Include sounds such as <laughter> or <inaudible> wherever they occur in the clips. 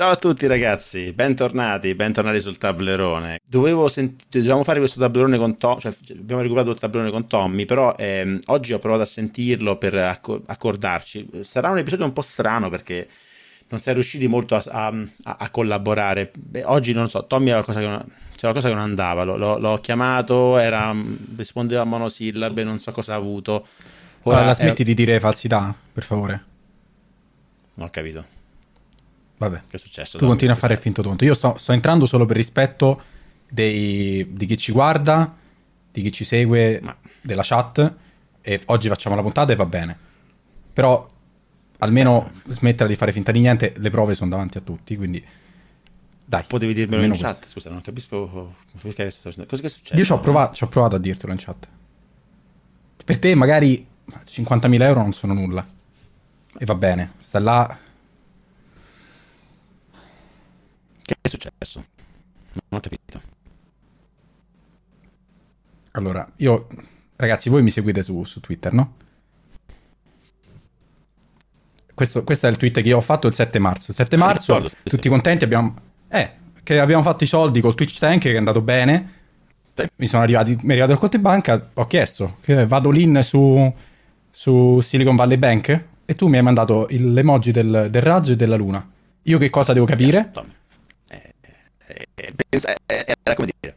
Ciao a tutti ragazzi, bentornati, bentornati sul tablerone. Dovevo sent- dovevamo fare questo tablerone con Tommy, cioè abbiamo recuperato il tablerone con Tommy, però ehm, oggi ho provato a sentirlo per acc- accordarci. Sarà un episodio un po' strano perché non si è riusciti molto a, a, a collaborare. Beh, oggi non so, Tommy aveva qualcosa che non, c'era qualcosa che non andava, l'ho, l'ho chiamato, era, rispondeva a monosillabe, non so cosa ha avuto. Ora, Ora smetti è... di dire falsità, per favore. Non ho capito. Vabbè. Che è successo? Tu continui a fare il finto tonto. Io sto, sto entrando solo per rispetto dei, di chi ci guarda, di chi ci segue, Ma... della chat. E oggi facciamo la puntata e va bene. Però almeno smettere di fare finta di niente. Le prove sono davanti a tutti, quindi dai. Potevi dirmelo in chat. Questo. Scusa, non capisco perché Cosa è successo? Io ci ho, provato, ci ho provato a dirtelo in chat. Per te magari 50.000 euro non sono nulla. E va bene. Sta là Che è successo? Non ho capito. Allora, io... Ragazzi, voi mi seguite su, su Twitter, no? Questo, questo, è il tweet che io ho fatto il 7 marzo. Il 7 marzo, ricordo, tutti sì. contenti, abbiamo... Eh, che abbiamo fatto i soldi col Twitch Tank, che è andato bene. Sì. Mi sono arrivati, mi è arrivato il conto in banca, ho chiesto, che vado lì su, su Silicon Valley Bank e tu mi hai mandato l'emoji del, del raggio e della luna. Io che cosa devo capire? Tommy pensa, era come dire,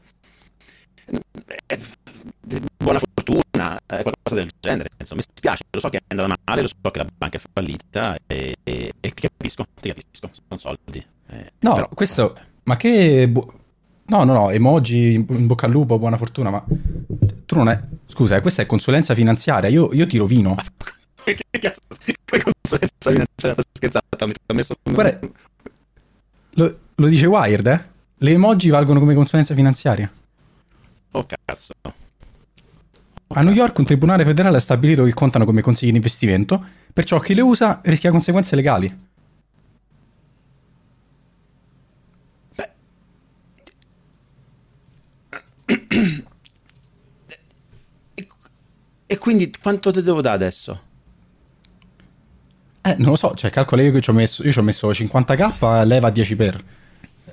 buona fortuna, qualcosa del genere. Insomma, mi spiace, lo so che è andata male, lo so che la banca è fallita e, e, e ti capisco, ti capisco, sono soldi. Eh, no, però, questo, ma che... Bu- no, no, no, emoji, in bocca al lupo, buona fortuna, ma tu non è... Scusa, eh, questa è consulenza finanziaria, io, io ti rovino. <laughs> che cazzo? Che consulenza finanziaria? Sto scherzando, mi ho messo... Guarda, lo, lo dice Wired, eh? Le emoji valgono come consulenza finanziaria. Oh cazzo. Oh, a New York un tribunale federale ha stabilito che contano come consigli di investimento, perciò chi le usa rischia conseguenze legali. Beh. E quindi quanto te devo dare adesso? Eh, non lo so, cioè calcola io che ci ho messo, io ci ho messo 50k, leva 10 per.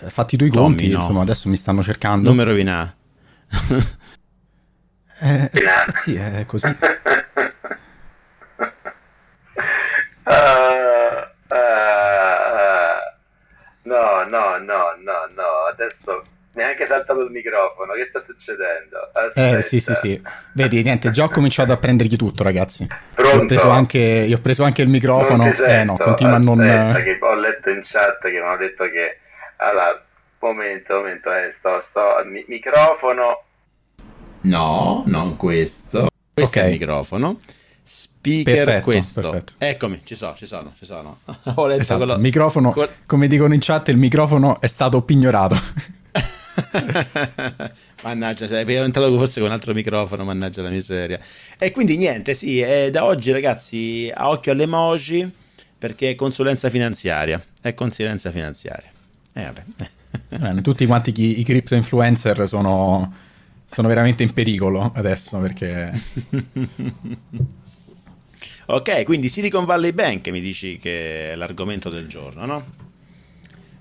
Eh, fatti i tuoi Tommy, conti, no. insomma, adesso mi stanno cercando. Non mi rovina. <laughs> eh, eh, sì, è così. uh, <laughs> uh, no, no, no, no, no, adesso neanche saltato il microfono, che sta succedendo? Aspetta. Eh sì sì sì, vedi niente, già ho cominciato a prendergli tutto ragazzi. Pronto? Io ho preso anche, io ho preso anche il microfono, eh no, continua Aspetta, a non... Che ho letto in chat che mi hanno detto che allora, momento, momento, eh, sto, sto, mi- microfono. No, non questo. Questo okay. è il microfono. Speaker perfetto, questo. Perfetto. Eccomi, ci sono, ci sono, ci sono. <laughs> Ho letto esatto, quello... il microfono, Col... come dicono in chat, il microfono è stato pignorato. <laughs> mannaggia, sei entrato forse con un altro microfono, mannaggia la miseria. E quindi niente, sì, eh, da oggi ragazzi, a occhio alle emoji, perché è consulenza finanziaria, è consulenza finanziaria. Eh, vabbè. Tutti quanti chi, i crypto influencer sono, sono veramente in pericolo adesso perché... <laughs> ok, quindi Silicon Valley Bank mi dici che è l'argomento del giorno, no?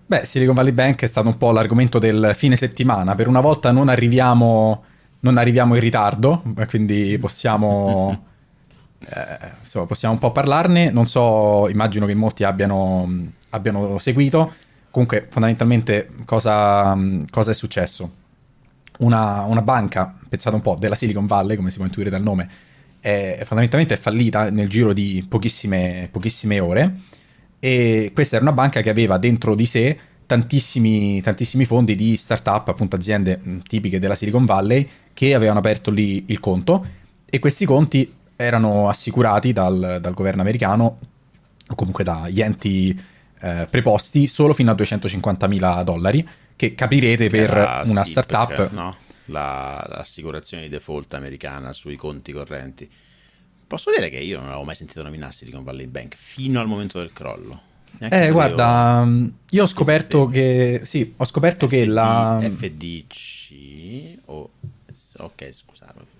Beh, Silicon Valley Bank è stato un po' l'argomento del fine settimana. Per una volta non arriviamo, non arriviamo in ritardo, quindi possiamo, <laughs> eh, insomma, possiamo un po' parlarne. Non so, immagino che molti abbiano, abbiano seguito. Comunque, fondamentalmente, cosa, cosa è successo? Una, una, banca, pensate un po', della Silicon Valley, come si può intuire dal nome, è, fondamentalmente è fallita nel giro di pochissime, pochissime ore. E questa era una banca che aveva dentro di sé tantissimi, tantissimi fondi di start-up, appunto aziende tipiche della Silicon Valley, che avevano aperto lì il conto. E questi conti erano assicurati dal, dal governo americano, o comunque dagli enti eh, preposti solo fino a 250.000 dollari, che capirete per ah, una sì, startup. Perché, no, la, l'assicurazione di default americana sui conti correnti. Posso dire che io non avevo mai sentito nominare Silicon Valley Bank fino al momento del crollo. Neanche eh, guarda, mm, io ho scoperto che. Sì, ho scoperto FD, che la. FDC. Oh, ok, scusate.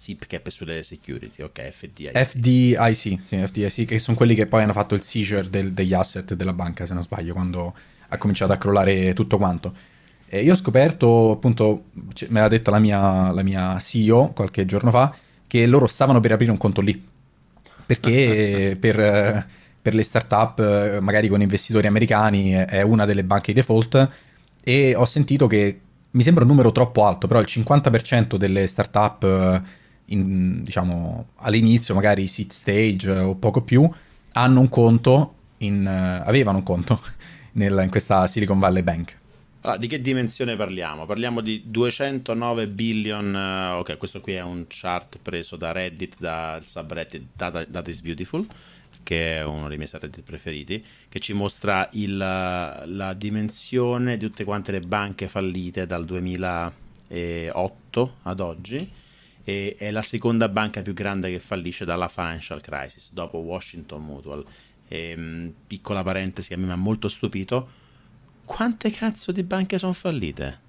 Zip cap sulle security, ok, FDIC. FDIC, sì, FDIC, che sono quelli che poi hanno fatto il seizure del, degli asset della banca, se non sbaglio, quando ha cominciato a crollare tutto quanto. E io ho scoperto, appunto, me l'ha detto la mia, la mia CEO qualche giorno fa, che loro stavano per aprire un conto lì. Perché <laughs> per, per le start-up, magari con investitori americani, è una delle banche di default. E ho sentito che mi sembra un numero troppo alto, però il 50% delle start-up, in, diciamo, all'inizio, magari seed stage o poco più, hanno un conto, in, avevano un conto <laughs> nel, in questa Silicon Valley Bank. Allora, di che dimensione parliamo? Parliamo di 209 billion, uh, ok, questo qui è un chart preso da Reddit, dal subreddit Data, Data is Beautiful, che è uno dei miei subreddit preferiti, che ci mostra il, la dimensione di tutte quante le banche fallite dal 2008 ad oggi e è la seconda banca più grande che fallisce dalla financial crisis, dopo Washington Mutual. E, ehm, piccola parentesi che a me mi ha molto stupito, quante cazzo di banche sono fallite?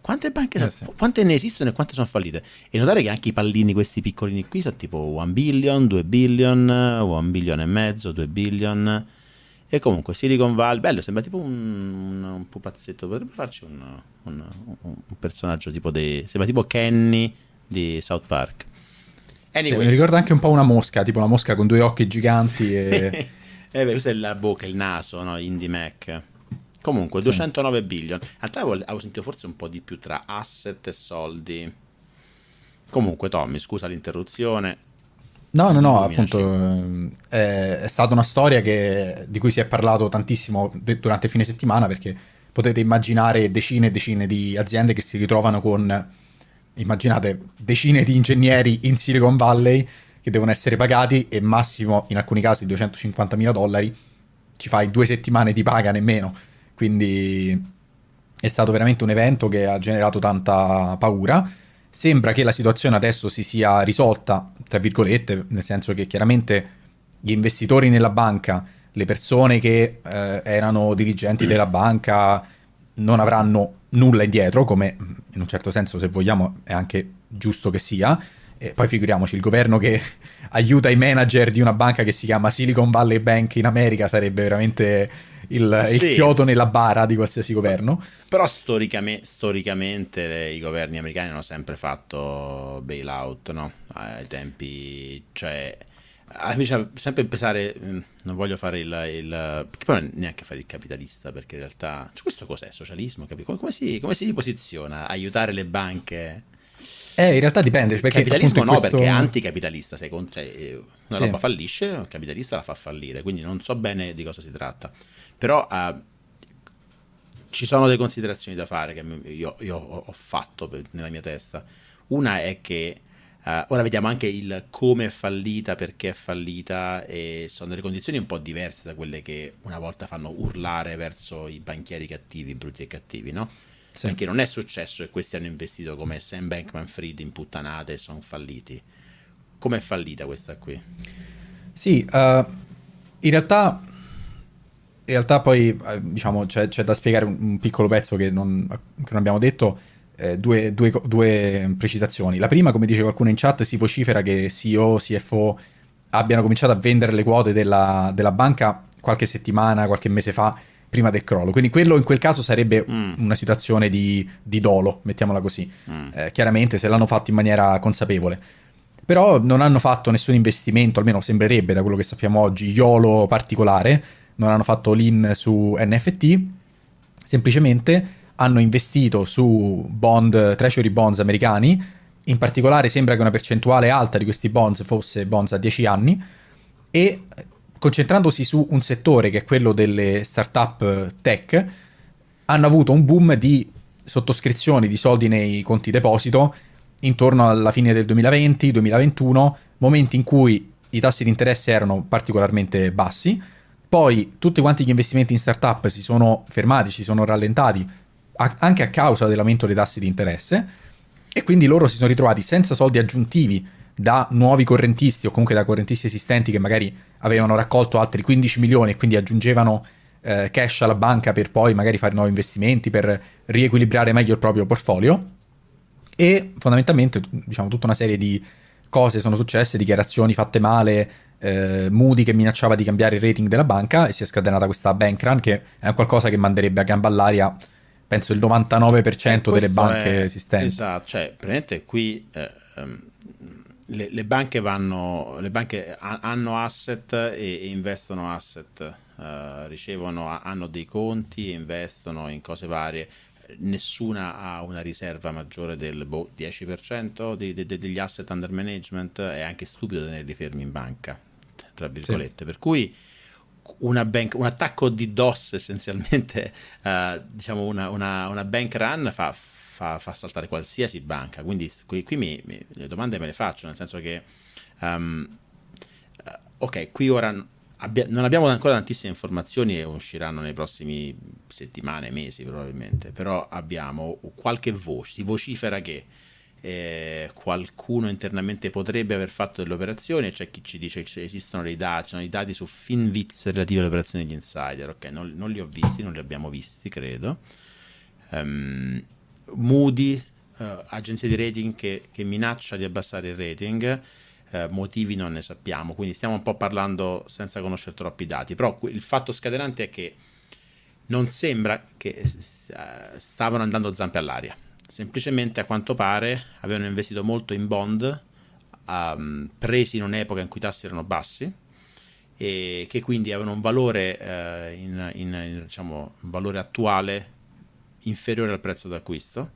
Quante banche sono, eh sì. quante ne esistono e quante sono fallite? E notare che anche i pallini, questi piccolini qui, sono tipo 1 billion, 2 billion, 1 billion e mezzo, 2 billion. E comunque Silicon Valley, bello, sembra tipo un, un, pupazzetto, potrebbe farci un, un, un, personaggio tipo dei... sembra tipo Kenny di South Park. Anyway. Sì, mi ricorda anche un po' una mosca, tipo una mosca con due occhi giganti sì. e... <laughs> eh beh, questa è la bocca, il naso, no? Indie Mac. Comunque, sì. 209 billion. In realtà avevo sentito forse un po' di più tra asset e soldi. Comunque, Tommy, scusa l'interruzione. No, no, no, appunto è, è, stata una storia che, di cui si è parlato tantissimo durante il fine settimana perché potete immaginare decine e decine di aziende che si ritrovano con, immaginate, decine di ingegneri in Silicon Valley che devono essere pagati e massimo in alcuni casi 250 mila dollari ci fai due settimane di paga nemmeno quindi è stato veramente un evento che ha generato tanta paura. Sembra che la situazione adesso si sia risolta, tra virgolette, nel senso che chiaramente gli investitori nella banca, le persone che eh, erano dirigenti della banca non avranno nulla indietro, come in un certo senso, se vogliamo, è anche giusto che sia. E poi figuriamoci, il governo che <laughs> aiuta i manager di una banca che si chiama Silicon Valley Bank in America sarebbe veramente il, sì. il chiodo nella bara di qualsiasi governo. Però storicamente, storicamente i governi americani hanno sempre fatto bailout, no? Ai tempi, cioè sempre pensare, mm, non voglio fare il, il perché poi neanche fare il capitalista, perché in realtà, cioè, questo cos'è? Socialismo? Come, come, si, come si posiziona? Aiutare le banche? Eh, in realtà dipende. Perché capitalismo no, questo... perché è anticapitalista. Secondo, cioè, eh, una sì. roba fallisce, il capitalista la fa fallire. Quindi non so bene di cosa si tratta. Però uh, ci sono delle considerazioni da fare che io, io ho fatto per, nella mia testa. Una è che Uh, ora vediamo anche il come è fallita, perché è fallita, e sono delle condizioni un po' diverse da quelle che una volta fanno urlare verso i banchieri cattivi, brutti e cattivi, no? Sì. Perché non è successo che questi hanno investito come Sam Bankman Fried in puttanate e sono falliti. Com'è fallita questa qui? Sì, uh, in realtà in realtà poi eh, diciamo c'è, c'è, da spiegare un, un piccolo pezzo che non, che non abbiamo detto, eh, due, due, due, precisazioni. La prima, come dice qualcuno in chat, si vocifera che CEO, CFO abbiano cominciato a vendere le quote della, della banca qualche settimana, qualche mese fa, prima del crollo. Quindi quello in quel caso sarebbe mm. una situazione di, di, dolo, mettiamola così. Mm. Eh, chiaramente se l'hanno fatto in maniera consapevole. Però non hanno fatto nessun investimento, almeno sembrerebbe da quello che sappiamo oggi, YOLO particolare, non hanno fatto l'in su NFT, semplicemente hanno investito su bond, treasury bonds americani, in particolare sembra che una percentuale alta di questi bonds fosse bonds a 10 anni, e concentrandosi su un settore che è quello delle startup tech, hanno avuto un boom di sottoscrizioni di soldi nei conti deposito intorno alla fine del 2020-2021, momenti in cui i tassi di interesse erano particolarmente bassi, poi tutti quanti gli investimenti in startup si sono fermati, si sono rallentati a- anche a causa dell'aumento dei tassi di interesse e quindi loro si sono ritrovati senza soldi aggiuntivi da nuovi correntisti o comunque da correntisti esistenti che magari avevano raccolto altri 15 milioni e quindi aggiungevano eh, cash alla banca per poi magari fare nuovi investimenti, per riequilibrare meglio il proprio portfolio. e fondamentalmente diciamo tutta una serie di cose sono successe, dichiarazioni fatte male, eh, Moody che minacciava di cambiare il rating della banca e si è scatenata questa bank run che è qualcosa che manderebbe a gamba all'aria penso il 99% delle banche è, esistenti. Esatto, cioè praticamente qui eh, um, le, le, banche vanno, le banche ha, hanno asset e, e investono asset, uh, ricevono, hanno dei conti e investono in cose varie nessuna ha una riserva maggiore del boh, 10% di, di, degli asset under management, è anche stupido tenerli fermi in banca, tra virgolette. Sì. Per cui bank, un attacco di DOS essenzialmente, uh, diciamo una, una, una, bank run fa, fa, fa, saltare qualsiasi banca. Quindi qui, qui mi, mi, le domande me le faccio, nel senso che... Um, ok, qui ora abbia, non abbiamo ancora tantissime informazioni e usciranno nei prossimi settimane, mesi probabilmente, però abbiamo qualche voce, si vocifera che eh, qualcuno internamente potrebbe aver fatto delle operazioni c'è chi ci dice che esistono dei dati, sono i dati su Finviz relativi alle operazioni degli insider, ok, non, non, li ho visti, non li abbiamo visti, credo. Um, Moody, uh, agenzia di rating che, che minaccia di abbassare il rating, eh, motivi non ne sappiamo, quindi stiamo un po' parlando senza conoscere troppi dati, però il fatto scatenante è che non sembra che eh, stavano andando zampe all'aria, semplicemente a quanto pare avevano investito molto in bond um, presi in un'epoca in cui i tassi erano bassi e che quindi avevano un valore, eh, in, in, in, diciamo, un valore attuale inferiore al prezzo d'acquisto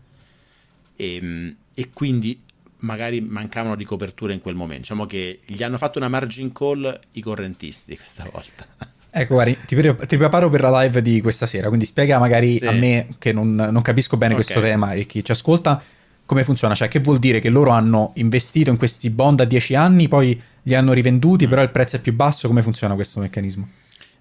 e, e quindi magari mancavano di copertura in quel momento. Diciamo che gli hanno fatto una margin call i correntisti questa volta. Ecco, guardi, ti, ti, preparo per la live di questa sera, quindi spiega magari sì. a me che non, non capisco bene okay. questo tema e chi ci ascolta come funziona, cioè che vuol dire che loro hanno investito in questi bond a 10 anni, poi li hanno rivenduti, mm. però il prezzo è più basso, come funziona questo meccanismo?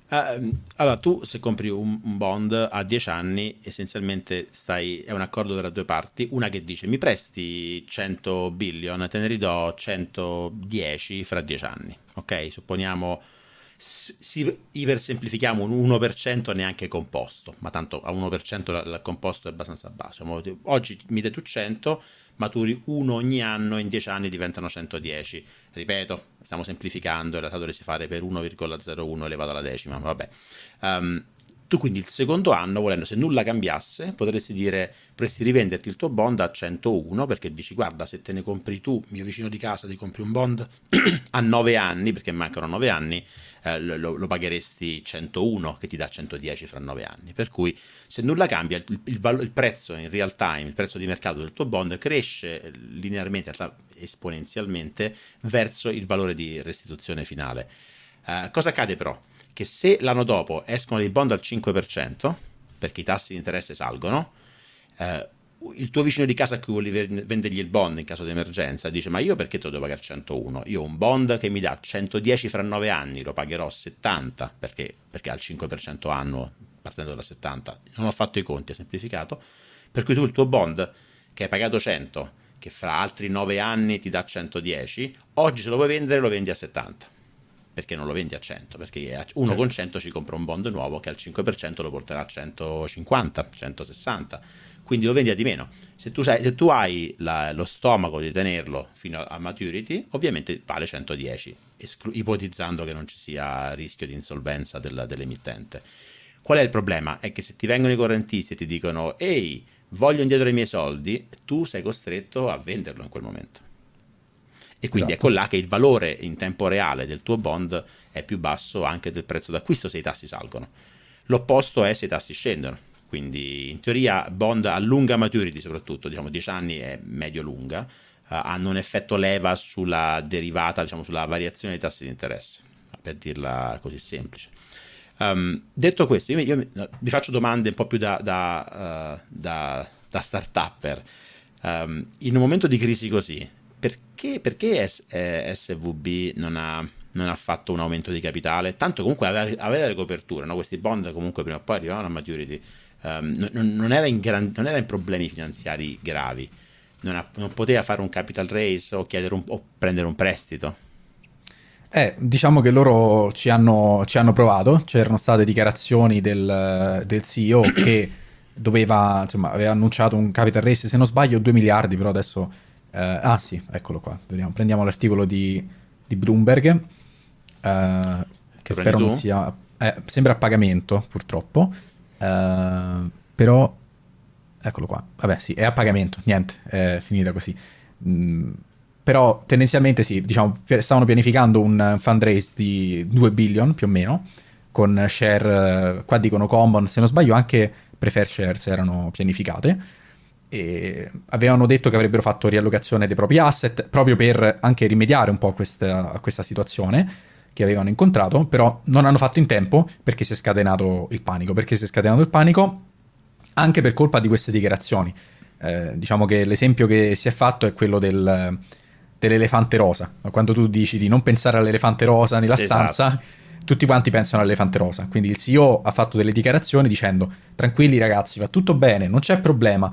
Uh, allora, tu se compri un, un, bond a 10 anni, essenzialmente stai, è un accordo tra due parti, una che dice mi presti 100 billion, te ne ridò 110 fra 10 anni, ok? Supponiamo si ipersemplifichiamo un 1% neanche composto, ma tanto a 1% il composto è abbastanza basso. Oggi mi dai tu 100, maturi uno ogni anno, in 10 anni diventano 110. Ripeto, stiamo semplificando, era stato dovresti fare per 1,01 elevato alla decima, vabbè. Um, tu quindi il secondo anno, volendo, se nulla cambiasse, potresti dire, potresti rivenderti il tuo bond a 101 perché dici, guarda, se te ne compri tu, mio vicino di casa, ti compri un bond <clears throat> a 9 anni, perché mancano 9 anni, eh, lo, lo, pagheresti 101 che ti dà 110 fra 9 anni. Per cui se nulla cambia, il, il, il, prezzo in real time, il prezzo di mercato del tuo bond cresce linearmente, esponenzialmente, verso il valore di restituzione finale. Eh, cosa accade però? Che se l'anno dopo escono dei bond al 5%, perché i tassi di interesse salgono, eh, il tuo vicino di casa a cui vuoi vendergli il bond in caso di emergenza dice ma io perché te lo devo pagare 101? Io ho un bond che mi dà 110 fra 9 anni, lo pagherò 70 perché, perché ha il 5% annuo partendo da 70. Non ho fatto i conti, ho semplificato. Per cui tu il tuo bond che hai pagato 100, che fra altri 9 anni ti dà 110, oggi se lo vuoi vendere lo vendi a 70 perché non lo vendi a 100? Perché uno con 100 ci compra un bond nuovo che al 5% lo porterà a 150, 160 quindi lo vendi a di meno. Se tu, sai, se tu hai la, lo stomaco di tenerlo fino a maturity, ovviamente vale 110, esclu- ipotizzando che non ci sia rischio di insolvenza del, dell'emittente. Qual è il problema? È che se ti vengono i correntisti e ti dicono ehi, voglio indietro i miei soldi, tu sei costretto a venderlo in quel momento. E quindi esatto. ecco là che il valore in tempo reale del tuo bond è più basso anche del prezzo d'acquisto se i tassi salgono. L'opposto è se i tassi scendono quindi in teoria bond a lunga maturity soprattutto, diciamo 10 anni è medio-lunga, uh, hanno un effetto leva sulla derivata, diciamo sulla variazione dei tassi di interesse, per dirla così semplice. Um, detto questo, io, io, vi faccio domande un po' più da, da, uh, da, da start-upper. Um, in un momento di crisi così, perché, perché S, eh, SVB non ha, non ha, fatto un aumento di capitale? Tanto comunque aveva, aveva le coperture, no? questi bond comunque prima o poi arrivavano a maturity um, non, non, era gran, non, era in problemi finanziari gravi, non, ha, non poteva fare un capital raise o, un, o prendere un prestito. Eh, diciamo che loro ci hanno, ci hanno provato, c'erano state dichiarazioni del, del CEO che doveva, insomma, aveva annunciato un capital raise, se non sbaglio, 2 miliardi, però adesso... Eh, ah sì, eccolo qua, vediamo. prendiamo l'articolo di, di Bloomberg, eh, che spero non sia... Eh, sembra a pagamento, purtroppo, eh, però... Eccolo qua, vabbè sì, è a pagamento, niente, è finita così. Mm, però tendenzialmente sì, diciamo, stavano pianificando un fundraise di 2 billion più o meno, con share, qua dicono common, se non sbaglio anche preferred shares erano pianificate e avevano detto che avrebbero fatto riallocazione dei propri asset proprio per anche rimediare un po' a questa, a questa situazione che avevano incontrato, però non hanno fatto in tempo perché si è scatenato il panico. Perché si è scatenato il panico? Anche per colpa di queste dichiarazioni. Eh, diciamo che l'esempio che si è fatto è quello del, dell'elefante rosa. Quando tu dici di non pensare all'elefante rosa nella esatto. stanza, tutti quanti pensano all'elefante rosa. Quindi il CEO ha fatto delle dichiarazioni dicendo tranquilli ragazzi, va tutto bene, non c'è problema.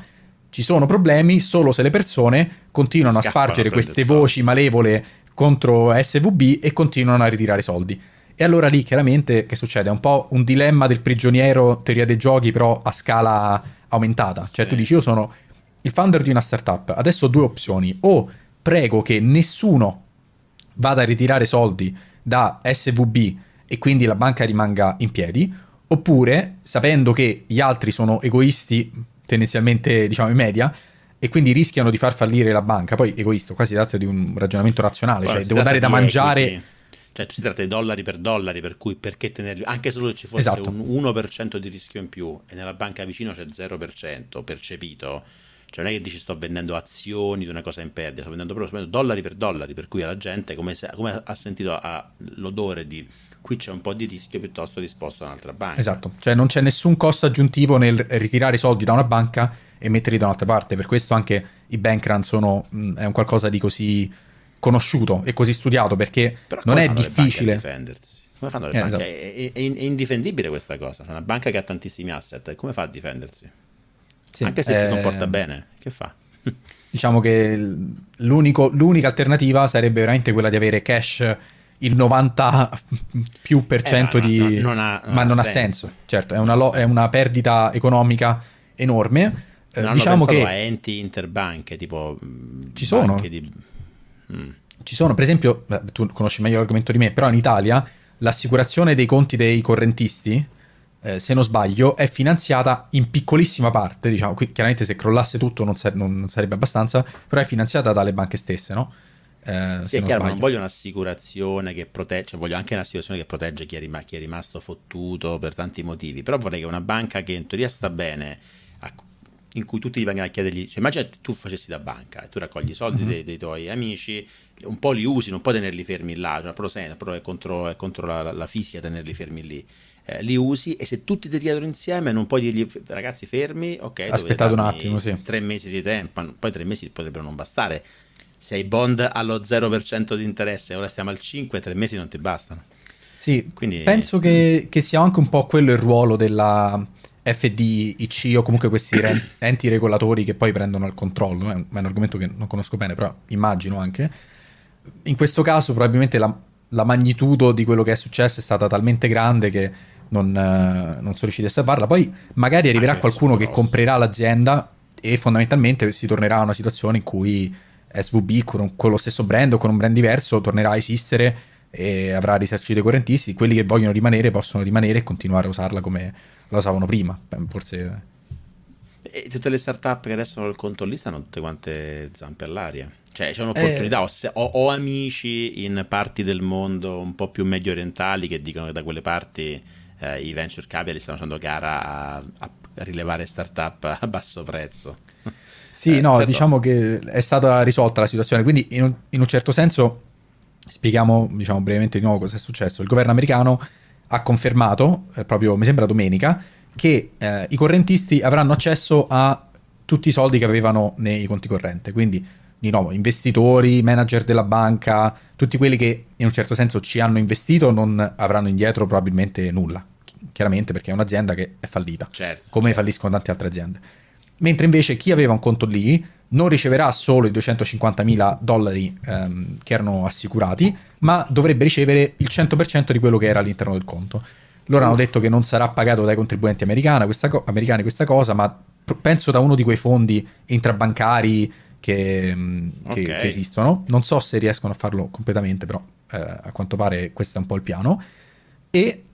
Ci sono problemi solo se le persone continuano Scappano a spargere queste voci malevole contro SVB e continuano a ritirare soldi. E allora lì chiaramente che succede? È un po' un dilemma del prigioniero teoria dei giochi però a scala aumentata. Cioè, sì. Cioè tu dici io sono il founder di una startup, adesso ho due opzioni. O prego che nessuno vada a ritirare soldi da SVB e quindi la banca rimanga in piedi, oppure sapendo che gli altri sono egoisti, tendenzialmente diciamo in media, e quindi rischiano di far fallire la banca. Poi egoista, qua si tratta di un ragionamento razionale, Guarda, cioè devo dare da mangiare... Equity. Cioè, si tratta di dollari per dollari, per cui perché tenerli? Anche solo se ci fosse esatto. un 1% di rischio in più e nella banca vicino c'è 0% percepito, cioè non è che dici sto vendendo azioni di una cosa in perdita, sto vendendo proprio dollari per dollari, per cui alla gente come, se, come ha sentito ha l'odore di qui c'è un po' di rischio piuttosto disposto da un'altra banca. Esatto, cioè non c'è nessun costo aggiuntivo nel ritirare soldi da una banca e metterli da un'altra parte, per questo anche i bank run sono mh, è un qualcosa di così conosciuto e così studiato perché Però non è difficile difendersi. Come fanno le eh, banche? Esatto. È, è, è, indifendibile questa cosa. C'è una banca che ha tantissimi asset, come fa a difendersi? Sì, Anche se eh... si comporta bene, che fa? diciamo che l'unica alternativa sarebbe veramente quella di avere cash il 90 più per eh, cento di... No, non ha, non ma ha non ha senso. Certo, è una, lo... è una, perdita economica enorme. Eh, non diciamo che... a enti interbanche, tipo... Ci sono. Di... Mm. Ci sono, per esempio, tu conosci meglio l'argomento di me, però in Italia l'assicurazione dei conti dei correntisti, eh, se non sbaglio, è finanziata in piccolissima parte, diciamo, qui chiaramente se crollasse tutto non, sare- non sarebbe abbastanza, però è finanziata dalle banche stesse, no? Eh, sì, è chiaro, ma non voglio un'assicurazione che protegge, cioè voglio anche un'assicurazione che protegge chi è, rim- chi è, rimasto fottuto per tanti motivi, però vorrei che una banca che in teoria sta bene, in cui tutti ti vengono a chiedergli, cioè immagina tu facessi da banca e tu raccogli i soldi mm-hmm. dei, dei, tuoi amici, un po' li usi, non puoi tenerli fermi là, cioè, però, se, però è contro, è contro la, la, fisica tenerli fermi lì. Eh, li usi e se tutti ti chiedono insieme non puoi dirgli ragazzi fermi, ok, aspettate un attimo, sì. tre mesi di tempo, poi tre mesi potrebbero non bastare se hai bond allo 0% di interesse, ora stiamo al 5, tre mesi non ti bastano. Sì, Quindi, penso che, che, sia anche un po' quello il ruolo della FDIC o comunque questi re- <coughs> enti regolatori che poi prendono il controllo. È un, è un, argomento che non conosco bene, però immagino anche. In questo caso probabilmente la, la magnitudo di quello che è successo è stata talmente grande che non, uh, non sono riusciti a salvarla. Poi magari arriverà anche qualcuno che comprerà l'azienda e fondamentalmente si tornerà a una situazione in cui SVB con, con, lo stesso brand o con un brand diverso tornerà a esistere e avrà risarcito i correntisti. Quelli che vogliono rimanere possono rimanere e continuare a usarla come la usavano prima. Forse. E tutte le startup che adesso hanno il conto lì stanno tutte quante zampe all'aria. Cioè, c'è un'opportunità. Eh... Ho, ho, amici in parti del mondo un po' più medio orientali che dicono che da quelle parti eh, i venture capital stanno facendo gara a, a rilevare startup a basso prezzo. Sì, eh, no, certo. diciamo che è stata risolta la situazione, quindi in un, in un certo senso spieghiamo diciamo, brevemente di nuovo cosa è successo. Il governo americano ha confermato, eh, proprio mi sembra domenica, che eh, i correntisti avranno accesso a tutti i soldi che avevano nei conti correnti, quindi di nuovo investitori, manager della banca, tutti quelli che in un certo senso ci hanno investito non avranno indietro probabilmente nulla, chiaramente perché è un'azienda che è fallita, certo, come certo. falliscono tante altre aziende mentre invece chi aveva un conto lì non riceverà solo i 250.000 dollari ehm, che erano assicurati, ma dovrebbe ricevere il 100% di quello che era all'interno del conto. Loro hanno detto che non sarà pagato dai contribuenti questa co- americani questa cosa, ma penso da uno di quei fondi intrabancari che, mm, che, okay. che, esistono. Non so se riescono a farlo completamente, però eh, a quanto pare questo è un po' il piano. E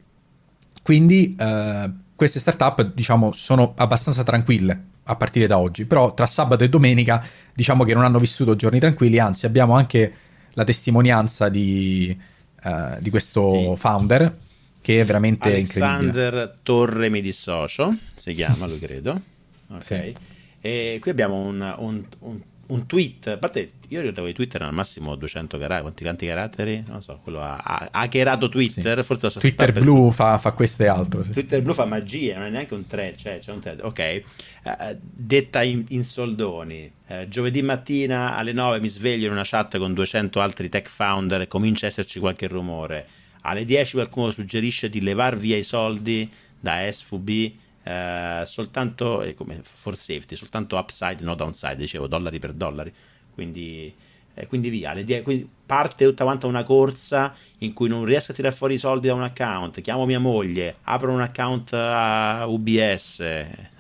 quindi eh, queste startup, diciamo, sono abbastanza tranquille a partire da oggi, però tra sabato e domenica diciamo che non hanno vissuto giorni tranquilli, anzi abbiamo anche la testimonianza di, uh, di questo founder che è veramente Alexander Torre mi dissocio, si chiama lui credo. <laughs> Ok. Sì. E qui abbiamo un, un, un un tweet, a parte io ricordavo i Twitter al massimo 200 caratteri, quanti, quanti caratteri? Non so, quello ha, ha hackerato Twitter, sì. forse Twitter blu fa, fa, questo e altro. Sì. Twitter blu fa magia, non è neanche un thread, cioè c'è un thread, ok. Uh, detta in, in soldoni, uh, giovedì mattina alle 9 mi sveglio in una chat con 200 altri tech founder e comincia a esserci qualche rumore. Alle 10 qualcuno suggerisce di levar via i soldi da SVB eh, soltanto eh, come for safety, soltanto upside, no downside, dicevo dollari per dollari. Quindi, eh, quindi via, die- quindi parte tutta quanta una corsa in cui non riesco a tirare fuori i soldi da un account, chiamo mia moglie, apro un account a UBS,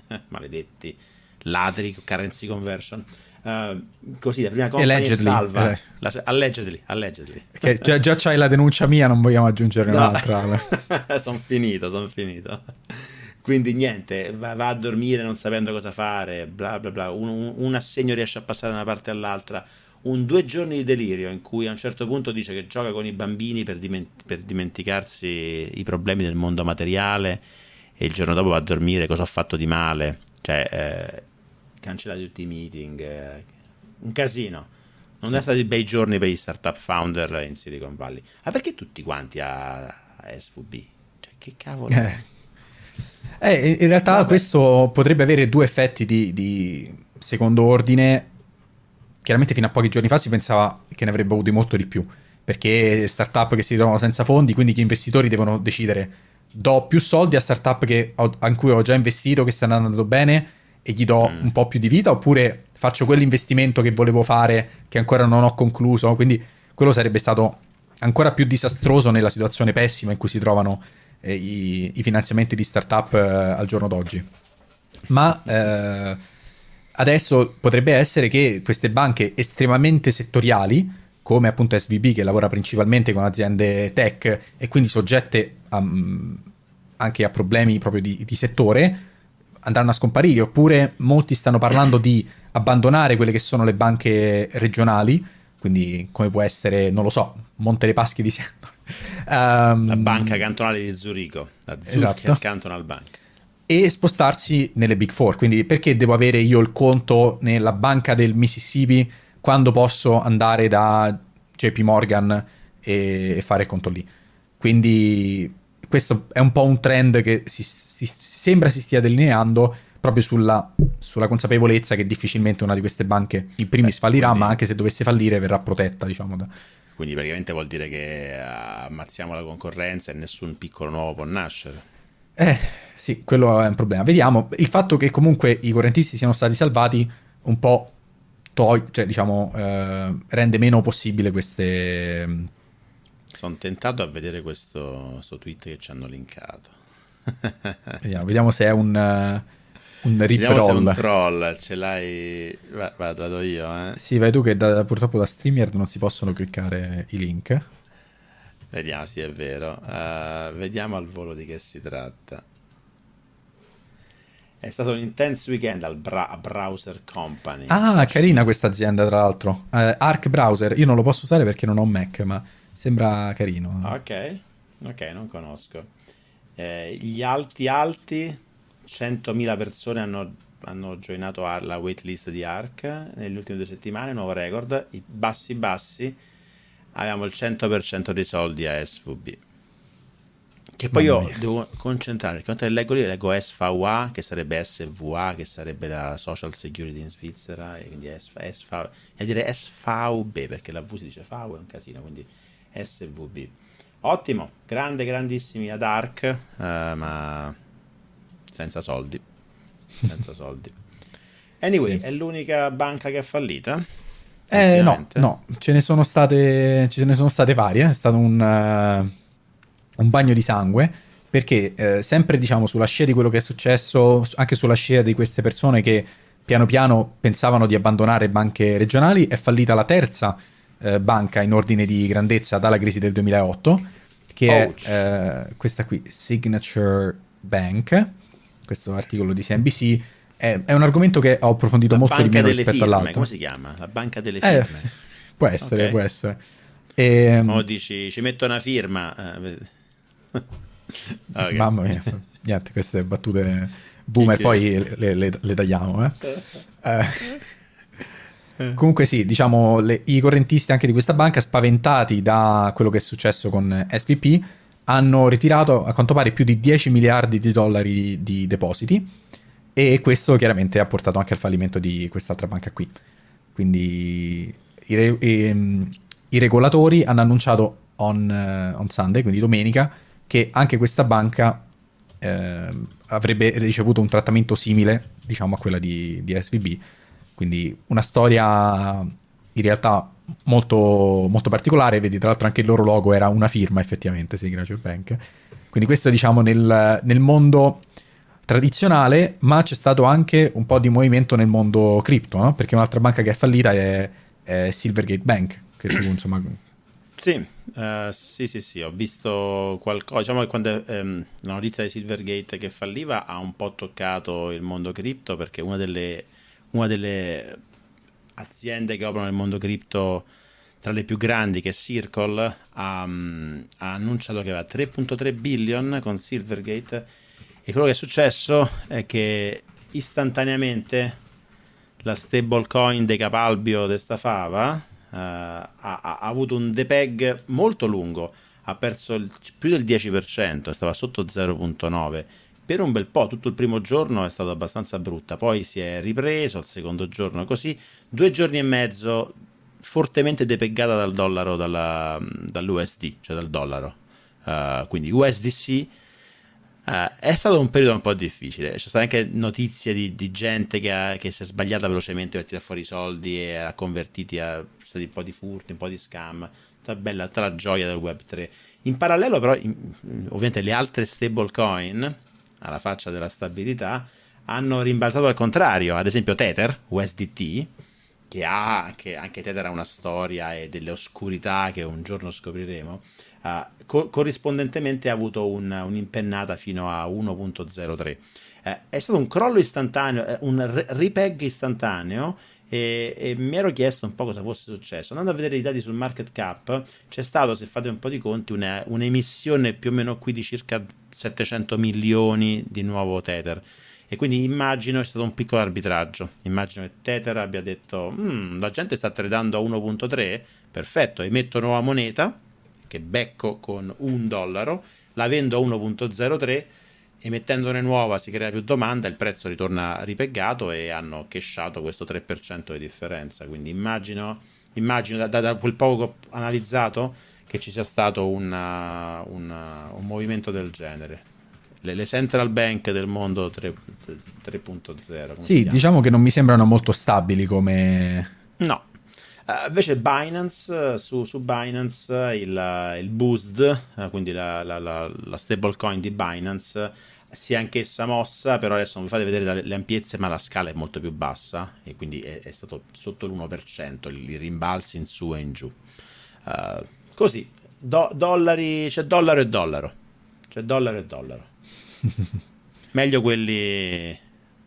<laughs> maledetti, ladri, currency conversion. Uh, così la prima company salva eh. la, allegedly, allegedly. Che già, già c'hai la denuncia mia non vogliamo aggiungere <laughs> no. un'altra <laughs> sono finito sono finito quindi niente, va, va, a dormire non sapendo cosa fare, bla bla bla, un, un, un, assegno riesce a passare da una parte all'altra, un due giorni di delirio in cui a un certo punto dice che gioca con i bambini per, diment- per dimenticarsi i problemi del mondo materiale e il giorno dopo va a dormire cosa ho fatto di male, cioè eh, cancellati tutti i meeting, eh, un casino. Non sì. è stati bei giorni per gli startup founder in Silicon Valley. Ma perché tutti quanti a, a SVB? Cioè, che cavolo? Eh. Eh, in realtà Vabbè. questo potrebbe avere due effetti di, di, secondo ordine. Chiaramente fino a pochi giorni fa si pensava che ne avrebbe avuti molto di più, perché startup che si trovano senza fondi, quindi che investitori devono decidere do più soldi a startup che ho, in cui ho già investito, che stanno andando bene, e gli do mm. un po' più di vita, oppure faccio quell'investimento che volevo fare, che ancora non ho concluso. Quindi quello sarebbe stato ancora più disastroso nella situazione pessima in cui si trovano eh, i, i, finanziamenti di startup eh, al giorno d'oggi. Ma eh, adesso potrebbe essere che queste banche estremamente settoriali, come appunto SVB che lavora principalmente con aziende tech e quindi soggette a, mm, anche a problemi proprio di, di settore, andranno a scomparire, oppure molti stanno parlando di abbandonare quelle che sono le banche regionali, quindi come può essere, non lo so, Monte dei Paschi di Siena, Um, la banca cantonale di Zurigo, la Zurich esatto. Cantonal Bank. E spostarsi nelle Big Four. Quindi perché devo avere io il conto nella banca del Mississippi quando posso andare da JP Morgan e, e fare il conto lì? Quindi questo è un po' un trend che si, si, sembra si stia delineando proprio sulla, sulla, consapevolezza che difficilmente una di queste banche in primis Beh, fallirà, quindi... ma anche se dovesse fallire verrà protetta, diciamo, da, quindi praticamente vuol dire che eh, ammazziamo la concorrenza e nessun piccolo nuovo può nascere. Eh, sì, quello è un problema. Vediamo, il fatto che comunque i correntisti siano stati salvati un po' to- cioè, diciamo, eh, rende meno possibile queste... Mm, Sono tentato a vedere questo, questo tweet che ci hanno linkato. <laughs> vediamo, vediamo se è un... Uh un rip Vediamo roll. un troll, ce l'hai... Vado, vado io, eh. Sì, vai tu che da, purtroppo da streamer non si possono cliccare i link. Vediamo, sì, è vero. Uh, vediamo al volo di che si tratta. È stato un intense weekend al Bra- Browser Company. Ah, carina questa azienda, tra l'altro. Uh, Arc Browser. Io non lo posso usare perché non ho un Mac, ma sembra carino. Ok, ok, non conosco. Eh, gli alti alti 100.000 persone hanno, hanno joinato la waitlist di ARC nelle ultime due settimane, nuovo record. I bassi bassi abbiamo il 100% dei soldi a SVB. Che poi io devo concentrare, perché quando leggo lì leggo SVA, che sarebbe SVA, che sarebbe la Social Security in Svizzera, e quindi SV, SV, e dire SVB, perché la V si dice FAU, è un casino, quindi SVB. Ottimo, grande, grandissimi ad ARC, uh, ma senza soldi. Senza soldi. Anyway, sì. è l'unica banca che è fallita? Eh, no, no, ce ne sono state, ce ne sono state varie. È stato un, uh, un bagno di sangue. perché eh, sempre diciamo sulla scia di quello che è successo, anche sulla scia di queste persone che piano piano pensavano di abbandonare banche regionali, è fallita la terza eh, banca in ordine di grandezza dalla crisi del 2008, che Ouch. è eh, questa qui, Signature Bank, questo articolo di CNBC. È, è un argomento che ho approfondito la molto di meno rispetto firme, all'altro. Come si chiama? La banca delle eh, firme. Eh, <laughs> può essere, okay. può essere. E, ehm, o dici, ci metto una firma. Eh, <laughs> okay. Mamma mia, niente, queste battute boomer, poi le, le, le tagliamo. Eh. <laughs> eh. Comunque sì, diciamo, le, i correntisti anche di questa banca, spaventati da quello che è successo con SVP, hanno ritirato a quanto pare più di 10 miliardi di dollari di, depositi e questo chiaramente ha portato anche al fallimento di quest'altra banca qui. Quindi i, re, i, ehm, i regolatori hanno annunciato on, uh, on, Sunday, quindi domenica, che anche questa banca eh, avrebbe ricevuto un trattamento simile, diciamo, a quella di, di SVB quindi una storia in realtà molto, molto particolare, vedi tra l'altro anche il loro logo era una firma effettivamente, Signature Bank. Quindi questo diciamo nel, nel mondo tradizionale, ma c'è stato anche un po' di movimento nel mondo cripto, no? perché un'altra banca che è fallita è, è Silvergate Bank, che tu insomma... Sì, uh, sì, sì, sì, ho visto qualcosa, diciamo che quando um, la notizia di Silvergate che falliva ha un po' toccato il mondo cripto perché una delle una delle aziende che operano nel mondo cripto tra le più grandi che è Circle ha, ha annunciato che aveva 3.3 billion con Silvergate e quello che è successo è che istantaneamente la stablecoin dei Capalbio di sta fava uh, ha, ha, avuto un depeg molto lungo ha perso il, più del 10% stava sotto 0.9 per un bel po', tutto il primo giorno è stato abbastanza brutta, poi si è ripreso il secondo giorno così, due giorni e mezzo fortemente depeggata dal dollaro, dalla, dall'USD, cioè dal dollaro. Uh, quindi USDC uh, eh, è stato un periodo un po' difficile. C'è state anche notizie di, di gente che, ha, che, si è sbagliata velocemente per tirare fuori i soldi e ha convertiti a un po' di furti, un po' di scam. Tutta bella, la gioia del Web 3. In parallelo, però, in, ovviamente le altre stablecoin alla faccia della stabilità, hanno rimbalzato al contrario. Ad esempio Tether, USDT, che ha che anche Tether ha una storia e delle oscurità che un giorno scopriremo, uh, co- corrispondentemente ha avuto un, un'impennata fino a 1.03. Uh, è stato un crollo istantaneo, uh, un re- ripeg istantaneo e, e, mi ero chiesto un po' cosa fosse successo. Andando a vedere i dati sul market cap, c'è stato, se fate un po' di conti, una, un'emissione più o meno qui di circa 700 milioni di nuovo Tether. E quindi immagino è stato un piccolo arbitraggio. Immagino che Tether abbia detto: mm, la gente sta tradando a 1.3, perfetto, emetto nuova moneta che becco con un dollaro, la vendo a 1.03 emettendone nuova si crea più domanda, il prezzo ritorna ripeggato e hanno cashato questo 3% di differenza. Quindi immagino, immagino da, da, quel poco analizzato che ci sia stato una, una, un movimento del genere. Le, le, central bank del mondo 3, 3.0. Sì, diciamo che non mi sembrano molto stabili come... No, Uh, invece Binance, su, su Binance il, il Boost, uh, quindi la, la, la, la stablecoin di Binance, si è anch'essa mossa, però adesso non vi fate vedere le ampiezze, ma la scala è molto più bassa e quindi è, è stato sotto l'1%, i rimbalzi in su e in giù. Uh, così, do, dollari, c'è dollaro e dollaro, c'è dollaro e dollaro. <laughs> Meglio quelli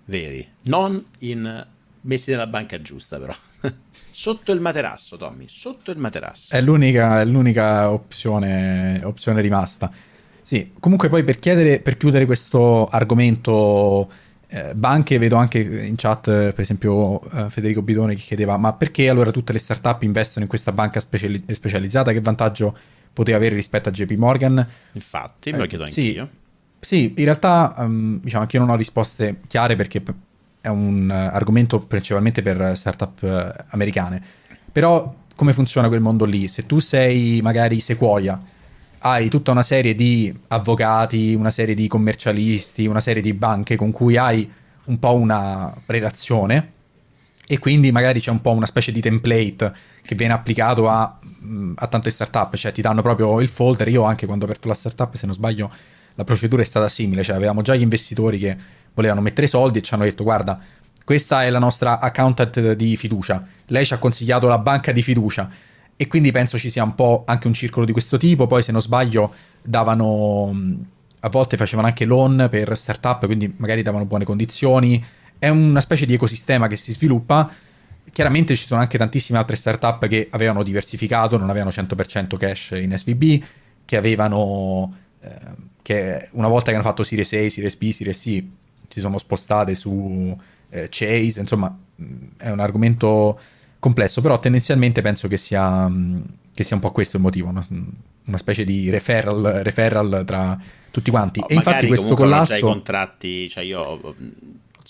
veri, non in, messi nella banca giusta però. Sotto il materasso, Tommy, sotto il materasso. È l'unica, è l'unica opzione, opzione, rimasta. Sì, comunque poi per, chiedere, per chiudere questo argomento eh, banche, vedo anche in chat per esempio eh, Federico Bidone che chiedeva ma perché allora tutte le startup investono in questa banca speciali- specializzata? Che vantaggio poteva avere rispetto a JP Morgan? Infatti, me lo eh, chiedo anch'io. Sì, sì in realtà um, diciamo che io non ho risposte chiare perché è un eh, argomento principalmente per startup uh, americane. Però come funziona quel mondo lì? Se tu sei magari Sequoia, hai tutta una serie di avvocati, una serie di commercialisti, una serie di banche con cui hai un po' una relazione e quindi magari c'è un po' una specie di template che viene applicato a, mm, a tante startup, cioè ti danno proprio il folder. Io anche quando ho aperto la startup, se non sbaglio, la procedura è stata simile, cioè avevamo già gli investitori che volevano mettere soldi e ci hanno detto guarda, questa è la nostra accountant di fiducia, lei ci ha consigliato la banca di fiducia. E quindi penso ci sia un po' anche un circolo di questo tipo, poi se non sbaglio davano, a volte facevano anche loan per startup, quindi magari davano buone condizioni, è una specie di ecosistema che si sviluppa. Chiaramente ci sono anche tantissime altre startup che avevano diversificato, non avevano 100% cash in SVB, che avevano, eh, che una volta che hanno fatto Series A, Series B, Series C, si sono spostate su eh, Chase, insomma è un argomento complesso, però tendenzialmente penso che sia, che sia un po' questo il motivo, una, una specie di referral, referral, tra tutti quanti. Oh, e infatti questo collasso... i contratti, cioè io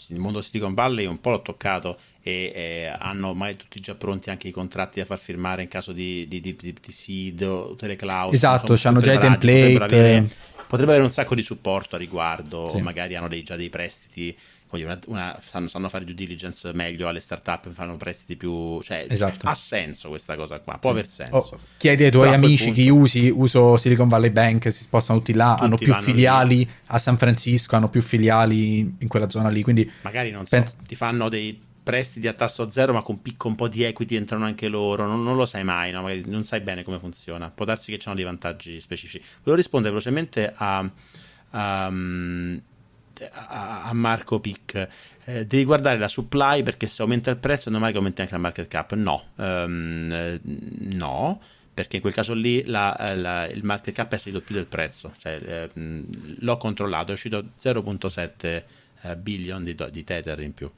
il mondo Silicon Valley un po' l'ho toccato e eh, hanno mai tutti già pronti anche i contratti da far firmare in caso di, di, di, di seed o tutte le cloud. Esatto, hanno già i template. Avere, potrebbero avere, un sacco di supporto a riguardo, sì. magari hanno dei, già dei prestiti una, una, sanno, sanno, fare due diligence meglio alle startup, fanno prestiti più... Cioè, esatto. ha senso questa cosa qua, può sì. aver senso. Oh, chiedi ai tuoi Però amici punto... chi usi, uso Silicon Valley Bank, si spostano tutti là, tutti hanno più filiali lì. a San Francisco, hanno più filiali in quella zona lì, quindi... Magari, non so, penso... ti fanno dei prestiti a tasso zero, ma con picco un po' di equity entrano anche loro. Non, non lo sai mai, no? non sai bene come funziona. Può darsi che c'hanno dei vantaggi specifici. Volevo rispondere velocemente a, a, a, Marco Pic. Eh, devi guardare la supply perché se aumenta il prezzo è normale che aumenti anche la market cap. No, um, no perché in quel caso lì la, la, il market cap è salito più del prezzo. Cioè, eh, l'ho controllato, è uscito 0.7 eh, billion di, di, Tether in più.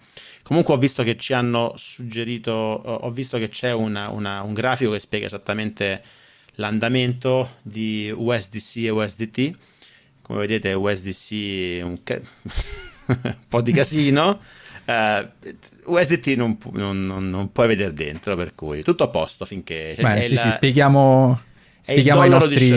Comunque ho visto che ci hanno suggerito, ho visto che c'è una, una, un grafico che spiega esattamente l'andamento di USDC e USDT come vedete USDC un, ca- <laughs> un po' di casino. Uh, eh, USDT non, non, non, non, puoi vedere dentro per cui tutto a posto finché Beh, sì, la... sì, spieghiamo spieghiamo ai nostri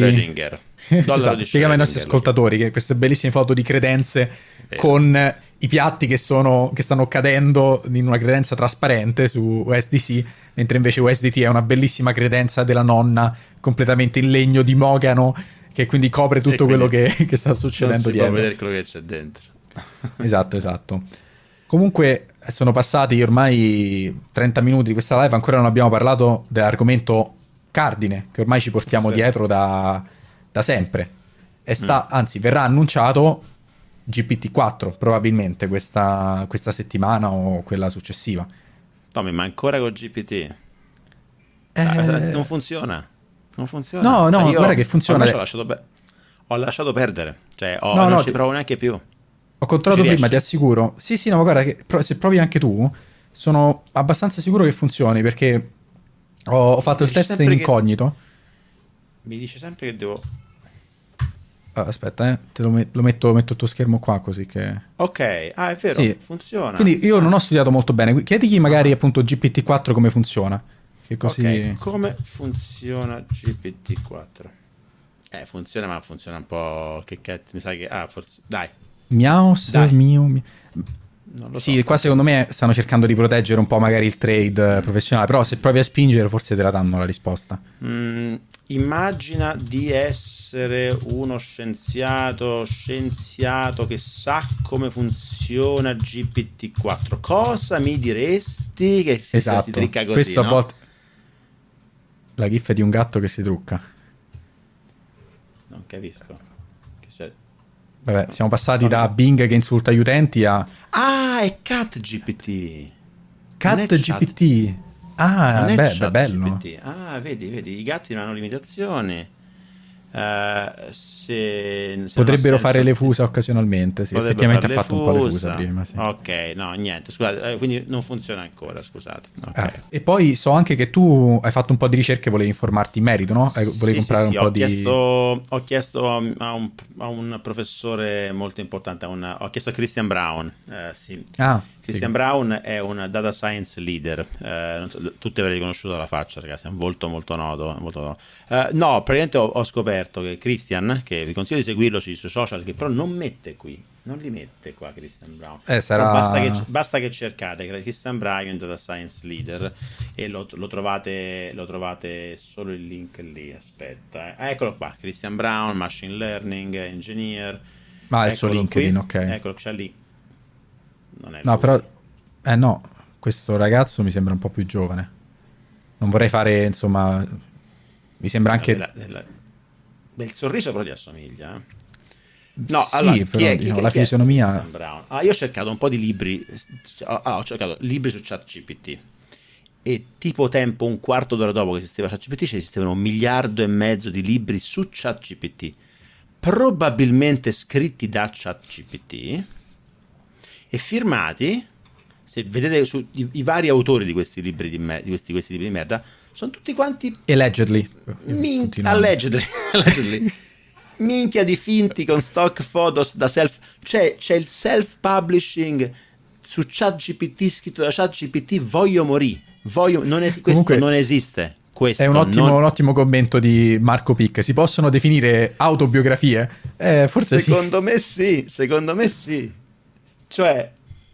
esatto, spieghiamo ai nostri ascoltatori che queste bellissime foto di credenze con i piatti che, sono, che stanno cadendo in una credenza trasparente su USDC, mentre invece USDT è una bellissima credenza della nonna completamente in legno di mogano che quindi copre tutto quindi quello che, che, sta succedendo dietro. Non vedere quello che c'è dentro. <laughs> esatto, esatto. Comunque sono passati ormai 30 minuti di questa live, ancora non abbiamo parlato dell'argomento cardine che ormai ci portiamo sì. dietro da, da, sempre. E sta, mm. anzi, verrà annunciato GPT-4 probabilmente questa, questa settimana o quella successiva. Tommy, ma ancora con GPT? Eh... Non funziona. Non funziona. No, no, cioè guarda che funziona. Ho lasciato, be- ho lasciato perdere. Cioè, ho, no, non no, ci provo neanche più. Ho controllato prima, riesci? ti assicuro. Sì, sì, no, ma guarda che se provi anche tu, sono abbastanza sicuro che funzioni perché ho, ho fatto mi il test in incognito. Mi dice sempre che devo... Oh, aspetta, eh, te lo, met- lo metto, metto, il tuo schermo qua così che... Ok, ah è vero, sì. funziona. Quindi io non ho studiato molto bene. Chiedigli magari appunto GPT-4 come funziona. Che così... Okay. Come funziona GPT-4? Eh, funziona, ma funziona un po'. Che cazzo, mi sa che. Ah, forse. Dai. Miaus, Dai. mio. Mio. sì, so, qua secondo me stanno cercando di proteggere un po' magari il trade mm. professionale, però se provi a spingere forse te la danno la risposta. Mm, immagina di essere uno scienziato, scienziato che sa come funziona GPT-4. Cosa mi diresti che si, esatto. si tricca così? Questo no? a volte la gif di un gatto che si trucca. Non capisco. Vabbè, siamo passati da Bing che insulta gli utenti a... Ah, è CatGPT. CatGPT. Ah, beh, beh, bello. GPT. Ah, vedi, vedi, i gatti non hanno limitazioni. Uh, se, se Potrebbero fare le fusa occasionalmente, sì, effettivamente ha fatto fusa. un po' le fusa prima. Sì. Ok, no, niente, scusate, eh, quindi non funziona ancora, scusate. Okay. Ah, e poi so anche che tu hai fatto un po' di ricerche e volevi informarti in merito, no? Volevi sì, comprare sì, un po' chiesto, di... Ho chiesto a un, a un, professore molto importante, una, ho chiesto a Christian Brown, eh, sì. Ah Christian Brown è un data science leader, eh, so, tutti avrete conosciuto la faccia, ragazzi, è un volto molto noto. Molto noto. Eh, no, praticamente ho, ho, scoperto che Christian, che vi consiglio di seguirlo sui suoi social, che però non mette qui, non li mette qua Christian Brown. Eh, sarà... basta, che, basta, che, cercate Christian Bryant da Science Leader e lo, lo, trovate, lo trovate solo il link lì. Aspetta, eh. ah, eccolo qua: Christian Brown, Machine Learning, Engineer. Ma è il suo LinkedIn, qui. ok. Eccolo, c'è lì. Non è no, lui. però. Eh no, questo ragazzo mi sembra un po' più giovane. Non vorrei fare, insomma. Mi sembra anche. Della, della... Beh, il sorriso però gli assomiglia. Eh? No, sì, allora, però, chi è, chi, diciamo, chi, la fisionomia... Ah, io ho cercato un po' di libri, ah, ho cercato libri su ChatGPT e tipo tempo un quarto d'ora dopo che esisteva ChatGPT ci esistevano un miliardo e mezzo di libri su ChatGPT, probabilmente scritti da ChatGPT e firmati, se vedete su, i, i, vari autori di questi libri di, me, di, questi, questi libri di merda, sono tutti quanti... Allegedly. Min- allegedly. <laughs> allegedly minchia di finti con stock photos da self. Cioè, c'è il self-publishing su ChatGPT scritto da ChatGPT. Voglio morire. Voglio... Non es- questo Comunque, non esiste. Questo è un ottimo, non... un ottimo, commento di Marco Pic. Si possono definire autobiografie? Eh, forse secondo sì. me sì. Secondo me sì. Cioè,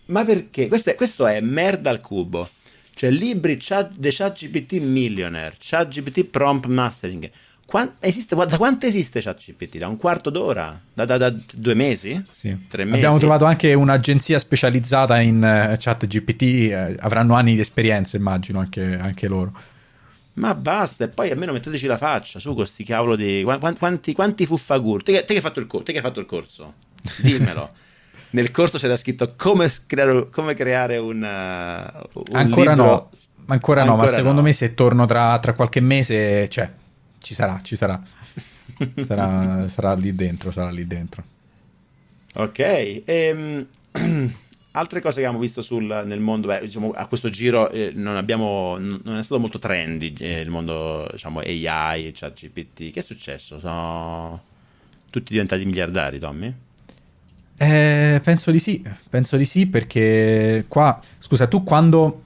ma perché? Questo è, questo è merda al cubo. Cioè, libri chat, The ChatGPT Millionaire, ChatGPT Prompt Mastering. Quant- esiste, da quanto esiste ChatGPT? Da un quarto d'ora? Da, da, da due mesi? Sì. Tre mesi? Abbiamo trovato anche un'agenzia specializzata in uh, ChatGPT, uh, avranno anni di esperienza immagino anche, anche, loro. Ma basta, e poi almeno metteteci la faccia su questi cavolo di... Quanti, quanti, quanti fuffagur? Te, te, che hai fatto il, te che hai fatto il corso? Dimmelo. <laughs> Nel corso c'era scritto come creare, come creare un, uh, un Ancora libro... no, ancora, ancora no, ma secondo no. me se torno tra, tra qualche mese... Cioè, ci sarà, ci sarà. <laughs> sarà, sarà lì dentro, sarà lì dentro. Ok, ehm, <clears throat> altre cose che abbiamo visto sul, nel mondo, beh, diciamo, a questo giro eh, non, abbiamo, non è stato molto trendy eh, il mondo diciamo, AI, chat GPT. Che è successo? Sono tutti diventati miliardari, Tommy? Eh, penso di sì, penso di sì perché qua, scusa, tu quando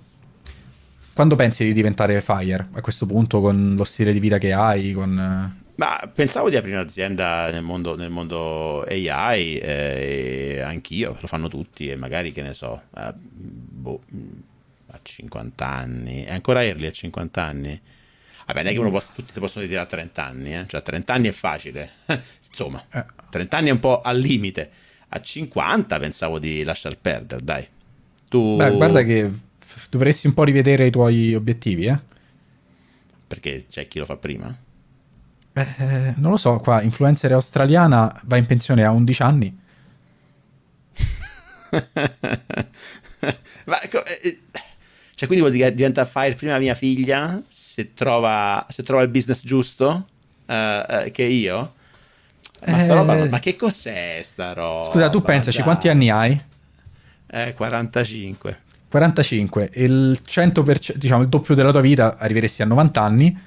quando pensi di diventare Fire a questo punto con lo stile di vita che hai? Con... Ma pensavo di aprire un'azienda nel mondo, nel mondo AI, eh, anch'io, lo fanno tutti e magari che ne so, eh, boh, a 50 anni, è ancora early a 50 anni? Vabbè, non è che uno possa, tutti si possono ritirare a 30 anni, eh? cioè a 30 anni è facile, <laughs> insomma, 30 eh. anni è un po' al limite, a 50 pensavo di lasciar perdere, dai. Tu... Beh, guarda che dovresti un po' rivedere i tuoi obiettivi, eh? Perché c'è chi lo fa prima? Eh, non lo so, qua influencer australiana va in pensione a 11 anni. <laughs> Ma, eh, cioè, quindi vuol dire che diventa fire prima mia figlia se trova, se trova il business giusto uh, uh, che io? Ma, eh... roba, ma, che cos'è sta roba? Scusa, tu pensaci, quanti anni hai? Eh, 45. 45, il 100%, diciamo il doppio della tua vita, arriveresti a 90 anni.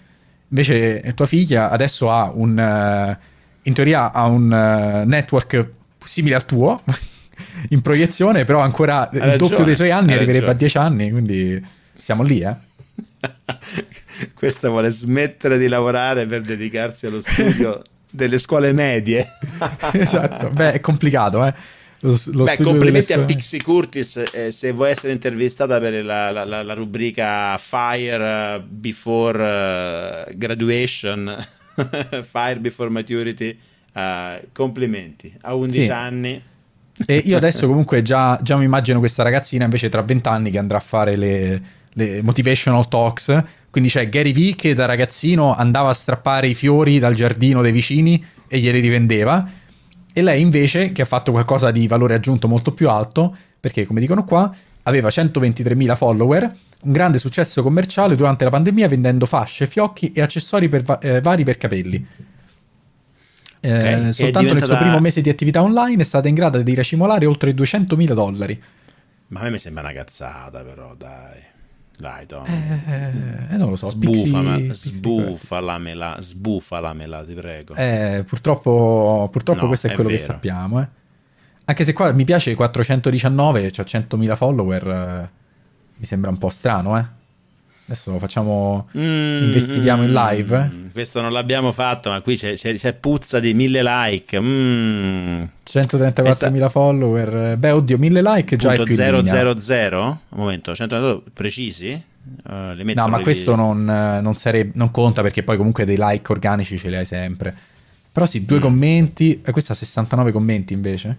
Invece tua figlia adesso ha un, uh, in teoria ha un uh, network simile al tuo, <laughs> in proiezione, però ancora ha il ragione, doppio dei suoi anni arriverebbe ragione. a 10 anni, quindi siamo lì, eh. <laughs> Questa vuole smettere di lavorare per dedicarsi allo studio <laughs> delle scuole medie. <laughs> esatto, beh, è complicato, eh. Lo, lo Beh, complimenti a Pixie Curtis eh, se vuoi essere intervistata per la, la, la, la rubrica Fire uh, Before uh, Graduation, <laughs> Fire Before Maturity. Uh, complimenti a 11 sì. anni. E io adesso comunque già, già, mi immagino questa ragazzina invece tra 20 anni che andrà a fare le, le motivational talks. Quindi c'è Gary Vee che da ragazzino andava a strappare i fiori dal giardino dei vicini e glieli rivendeva e lei invece, che ha fatto qualcosa di valore aggiunto molto più alto, perché come dicono qua, aveva 123.000 follower, un grande successo commerciale durante la pandemia vendendo fasce, fiocchi e accessori per va- eh, vari per capelli. Eh, okay. Soltanto nel suo primo mese di attività online è stata in grado di racimolare oltre 200.000 dollari. Ma a me mi sembra una cazzata, però, dai. Dai, Tom. Eh, eh, non lo so. Sbufamela, sbufalamela, sbufalamela, ti prego. Eh, purtroppo, purtroppo no, questo è, è quello vero. che sappiamo. Eh. Anche se qua mi piace 419, cioè 100.000 follower, eh, mi sembra un po' strano, eh. Adesso facciamo. Mm, investighiamo in live. Mm, questo non l'abbiamo fatto, ma qui c'è, c'è, c'è puzza di mille like. Mm. 134.000 sta... follower. Beh, oddio, mille like già Punto è più 000? Un momento, 134 precisi? Uh, no, ma questo non, non, sarebbe, non, conta perché poi comunque dei like organici ce li hai sempre. Però sì, due mm. commenti. E eh, questa ha 69 commenti invece.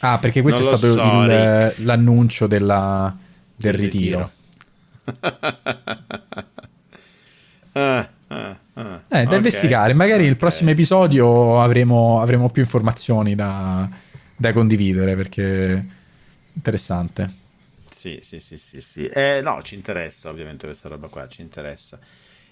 Ah, perché questo non è stato so, il, l'annuncio della, del, ritiro. <laughs> ah, ah, ah. Eh, da okay. investigare. Magari okay. il prossimo episodio avremo, avremo più informazioni da, da condividere perché interessante. Sì, sì, sì, sì, sì. Eh, no, ci interessa ovviamente questa roba qua, ci interessa.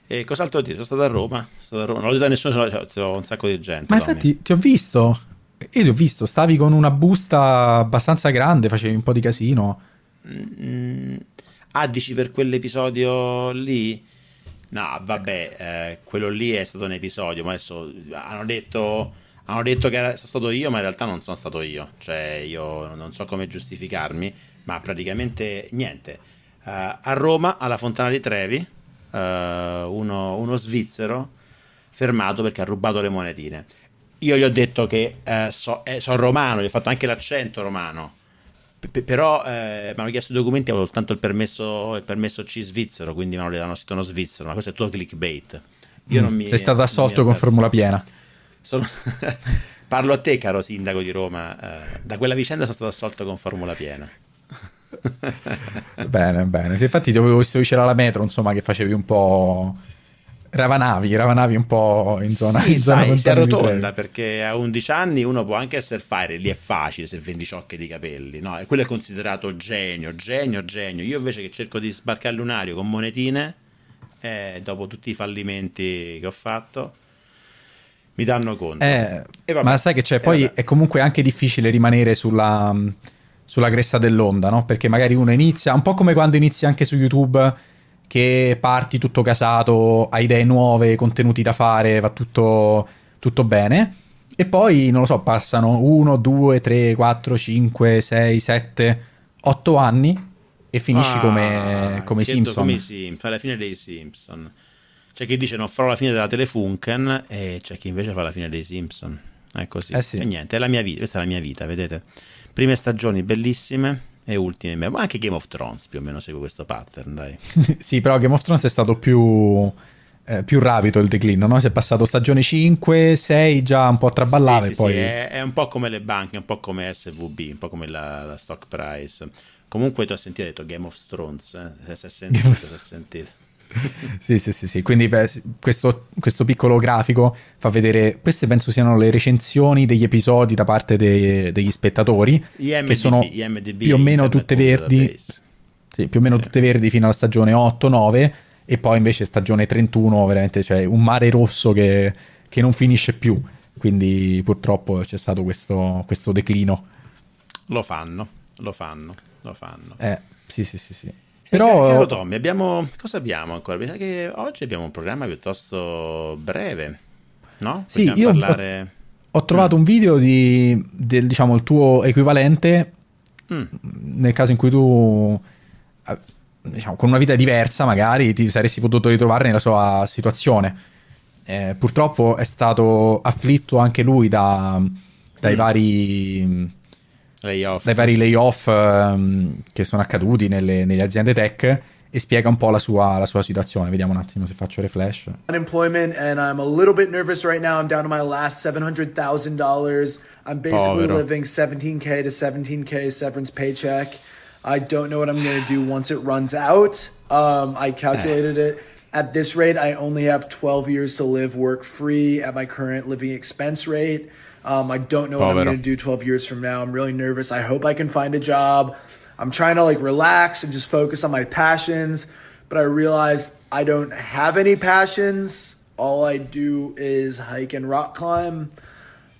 E cos'altro dire? Sono stato a Roma, sono stato a Roma. non l'ho detto a nessuno, cioè, ho un sacco di gente. Ma infatti ti ho visto, io ti ho visto, stavi con una busta abbastanza grande, facevi un po' di casino. Mm, ah, dici per quell'episodio lì? No, vabbè, eh, quello lì è stato un episodio, ma adesso hanno detto, hanno detto che sono stato io, ma in realtà non sono stato io. Cioè, io non so come giustificarmi ma praticamente niente. Uh, a Roma, alla Fontana di Trevi, uh, uno, uno, svizzero fermato perché ha rubato le monetine. Io gli ho detto che uh, so, eh, sono romano, gli ho fatto anche l'accento romano. P- però eh, mi hanno chiesto i documenti, avevo soltanto il permesso, il permesso C svizzero, quindi mi hanno detto scritto uno svizzero, ma questo è tutto clickbait. Io mm, non mi, sei stato assolto con formula piena. Sono... <laughs> Parlo a te, caro sindaco di Roma. da quella vicenda sono stato assolto con formula piena. <laughs> bene, bene. Sì, infatti ti avevo visto vicino alla metro, insomma, che facevi un po'... Ravanavi, ravanavi un po' in zona Sì, in zona sai, si arrotonda perché a 11 anni uno può anche essere fire, lì è facile se vendi ciocche di capelli, no? E quello è considerato genio, genio, genio. Io invece che cerco di sbarcare lunario con monetine, eh, dopo tutti i fallimenti che ho fatto, mi danno conto. Eh, ma sai che c'è, poi è comunque anche difficile rimanere sulla sulla cresta dell'onda, no? Perché magari uno inizia, un po' come quando inizi anche su YouTube, che parti tutto casato, hai idee nuove, contenuti da fare, va tutto, tutto bene. E poi, non lo so, passano 1, 2, 3, 4, 5, 6, 7, 8 anni e finisci ah, come, come Simpson. Come i Simpson, alla fine dei Simpson. C'è chi dice non farò la fine della Telefunken e c'è chi invece fa la fine dei Simpson. È così. Eh sì. E niente, è la mia vita, questa è la mia vita, vedete? Prime stagioni bellissime e ultime, ma anche Game of Thrones più o meno segue questo pattern, dai. <laughs> sì, però Game of Thrones è stato più, eh, più rapido il declino, no? Si è passato stagione 5, 6, già un po' a traballare. Sì, sì, poi... sì, è, è, un po' come le banche, un po' come SVB, un po' come la, la stock price. Comunque tu hai sentito, hai detto Game of Thrones, eh? si è sentito, è sentito <laughs> sì, sì, sì, sì. Quindi beh, questo, questo, piccolo grafico fa vedere, queste penso siano le recensioni degli episodi da parte de, degli spettatori, IMDb, che sono IMDb, più o meno tutte verdi, sì, più o meno sì. tutte verdi fino alla stagione 8-9 e poi invece stagione 31 veramente cioè un mare rosso che, che non finisce più, quindi purtroppo c'è stato questo, questo declino. Lo fanno, lo fanno, lo fanno. Eh, sì, sì, sì, sì. Però... Caro Tommy, abbiamo... cosa abbiamo ancora? Che oggi abbiamo un programma piuttosto breve, no? Sì, io parlare... ho, ho, trovato mm. un video di, del, diciamo, il tuo equivalente mm. nel caso in cui tu, eh, diciamo, con una vita diversa magari ti saresti potuto ritrovare nella sua situazione. Eh, purtroppo è stato afflitto anche lui da, dai mm. vari layoff. dai vari layoff um, che sono accaduti nelle, nelle, aziende tech e spiega un po' la sua, la sua situazione. Vediamo un attimo se faccio refresh. Unemployment and I'm a little bit nervous right now. I'm down to my last $700,000. I'm basically Povero. living 17k to 17k severance paycheck. I don't know what I'm going to do once it runs out. Um, I calculated it. At this rate, I only have 12 years to live work free at my current living expense rate. Um, I don't know what I'm going to do 12 years from now. I'm really nervous. I hope I can find a job. I'm trying to like relax and just focus on my passions, but I realized I don't have any passions. All I do is hike and rock climb.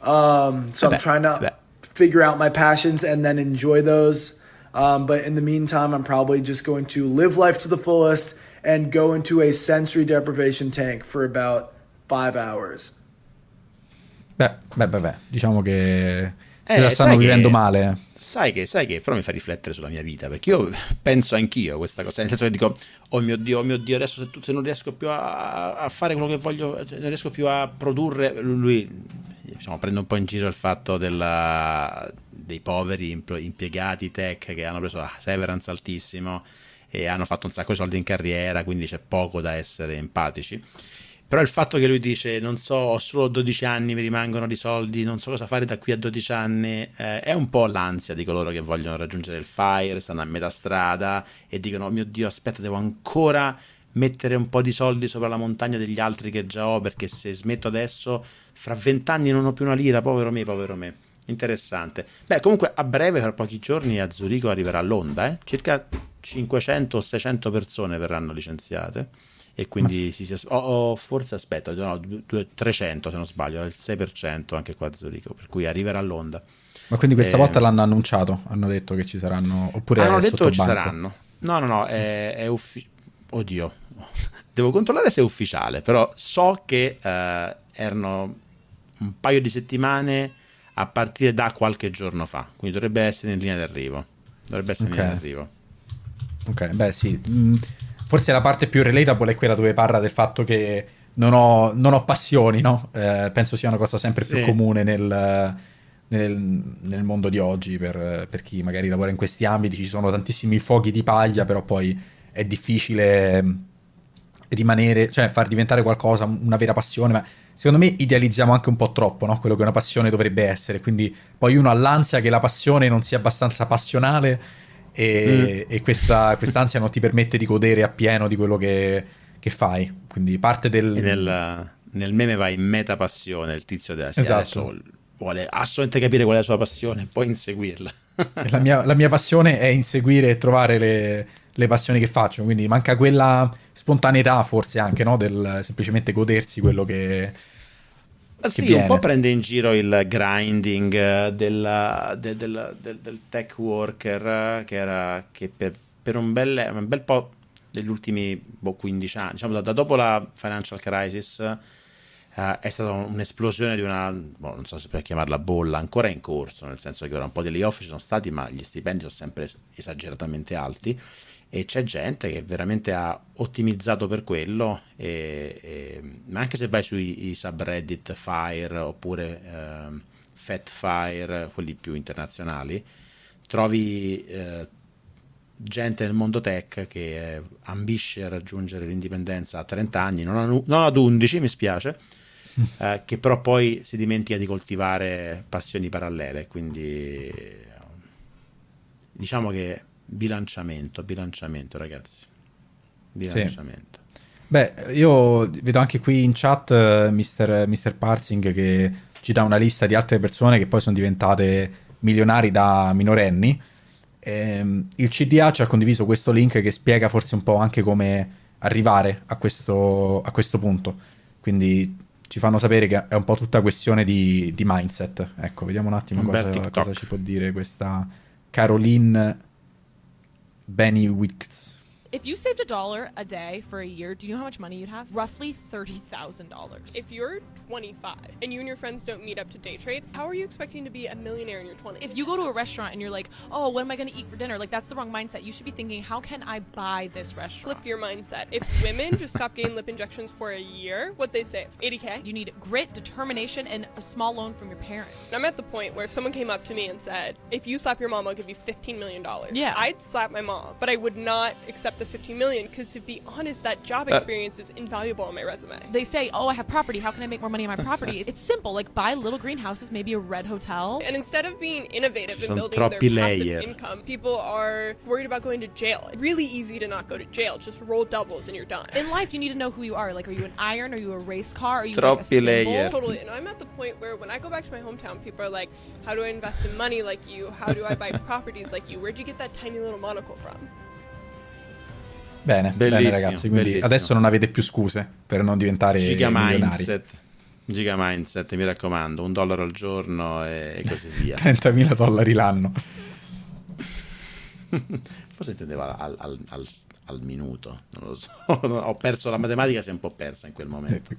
Um, so I'm trying to figure out my passions and then enjoy those. Um, but in the meantime, I'm probably just going to live life to the fullest and go into a sensory deprivation tank for about five hours. Beh, beh, beh, beh, diciamo che Se eh, la stanno vivendo che, male. Sai che, sai che, però mi fa riflettere sulla mia vita, perché io penso anch'io a questa cosa, nel senso che dico, oh mio Dio, oh mio Dio, adesso se, se non riesco più a, a, fare quello che voglio, non riesco più a produrre, lui diciamo, prende un po' in giro il fatto della, dei poveri impiegati tech che hanno preso severance altissimo e hanno fatto un sacco di soldi in carriera, quindi c'è poco da essere empatici. Però il fatto che lui dice, non so, ho solo 12 anni, mi rimangono di soldi, non so cosa fare da qui a 12 anni, eh, è un po' l'ansia di coloro che vogliono raggiungere il FIRE, stanno a metà strada e dicono, oh mio Dio, aspetta, devo ancora mettere un po' di soldi sopra la montagna degli altri che già ho, perché se smetto adesso, fra vent'anni non ho più una lira, povero me, povero me. Interessante. Beh, comunque a breve, tra pochi giorni, a Zurigo arriverà l'onda, eh? circa 500 o 600 persone verranno licenziate e quindi si, si, oh, oh, forse aspetta, no, 300 se non sbaglio, il 6% anche qua a Zurigo, per cui arriverà l'onda. Ma quindi questa eh, volta l'hanno annunciato, hanno detto che ci saranno, oppure hanno detto che ci saranno. No, no, no, è, è ufficiale. Oddio, <laughs> devo controllare se è ufficiale, però so che eh, erano un paio di settimane a partire da qualche giorno fa, quindi dovrebbe essere in linea d'arrivo. Dovrebbe essere okay. in linea d'arrivo. Ok, beh sì. Mm, forse la parte più relatable è quella dove parla del fatto che non ho, non ho passioni, no? Eh, penso sia una cosa sempre sì. più comune nel, nel, nel, mondo di oggi per, per, chi magari lavora in questi ambiti. Ci sono tantissimi fuochi di paglia, però poi è difficile mm, rimanere, cioè far diventare qualcosa una vera passione, ma secondo me idealizziamo anche un po' troppo no? quello che una passione dovrebbe essere, quindi poi uno ha l'ansia che la passione non sia abbastanza passionale e, mm. e questa ansia non ti permette di godere appieno di quello che, che fai, quindi parte del... Nel, nel, meme va in meta passione, il tizio della esatto. vuole assolutamente capire qual è la sua passione e poi inseguirla. la, mia, la mia passione è inseguire e trovare le le passioni che faccio, quindi manca quella spontaneità forse anche, no? Del semplicemente godersi quello che... che sì, viene. un po' prende in giro il grinding del, del, del, del tech worker che, era, che per, per un, bel, un, bel, po' degli ultimi boh, 15 anni, diciamo da, da dopo la financial crisis, Uh, è stata un'esplosione di una, boh, non so se per chiamarla bolla, ancora in corso, nel senso che ora un po' di layoff ci sono stati, ma gli stipendi sono sempre esageratamente alti e c'è gente che veramente ha ottimizzato per quello, e, e, ma anche se vai sui subreddit Fire oppure eh, Fat Fire, quelli più internazionali, trovi eh, gente nel mondo tech che ambisce a raggiungere l'indipendenza a 30 anni, non, a, non ad 11 mi spiace, <laughs> eh, che però poi si dimentica di coltivare passioni parallele, quindi diciamo che bilanciamento, bilanciamento ragazzi. Bilanciamento. Sì. Beh, io vedo anche qui in chat uh, Mr. Mr. Parsing che ci dà una lista di altre persone che poi sono diventate milionari da minorenni. Ehm, il CDA ci ha condiviso questo link che spiega forse un po' anche come arrivare a questo, a questo punto. Quindi ci fanno sapere che è un po' tutta questione di, di mindset. Ecco, vediamo un attimo cosa, cosa, ci può dire questa Caroline Benny Weeks. If you saved a dollar a day for a year, do you know how much money you'd have? Roughly $30,000. If you're 25 and you and your friends don't meet up to day trade, how are you expecting to be a millionaire in your 20s? If you go to a restaurant and you're like, oh, what am I going to eat for dinner? Like, that's the wrong mindset. You should be thinking, how can I buy this restaurant? Flip your mindset. If women just stop getting lip injections for a year, what they save? 80K? You need grit, determination, and a small loan from your parents. I'm at the point where if someone came up to me and said, if you slap your mom, I'll give you $15 million. Yeah. I'd slap my mom, but I would not accept the the 15 million because to be honest that job uh, experience is invaluable on my resume. They say oh i have property. How can i make more money on my property? <laughs> It's simple like buy little greenhouses maybe a red hotel. And instead of being innovative and building their passive income people are worried about going to jail. Really easy to not go to jail. Just roll doubles and you're done. In life you need to know who you are. Like are you an iron? Are you a race car? Are you troppi like layer. Totally and i'm at the point where when i go back to my hometown people are like how do i invest in money like you? How do i buy <laughs> properties like you? Where'd you get that tiny little monocle from Bene, bene ragazzi, quindi bellissimo. adesso non avete più scuse per non diventare Giga. Mindset. Giga Mindset, mi raccomando, un dollaro al giorno e così via. <laughs> 30.000 dollari l'anno. <laughs> Forse intendeva al, al, al, al, minuto, non lo so. <laughs> Ho perso la matematica, si è un po' persa in quel momento.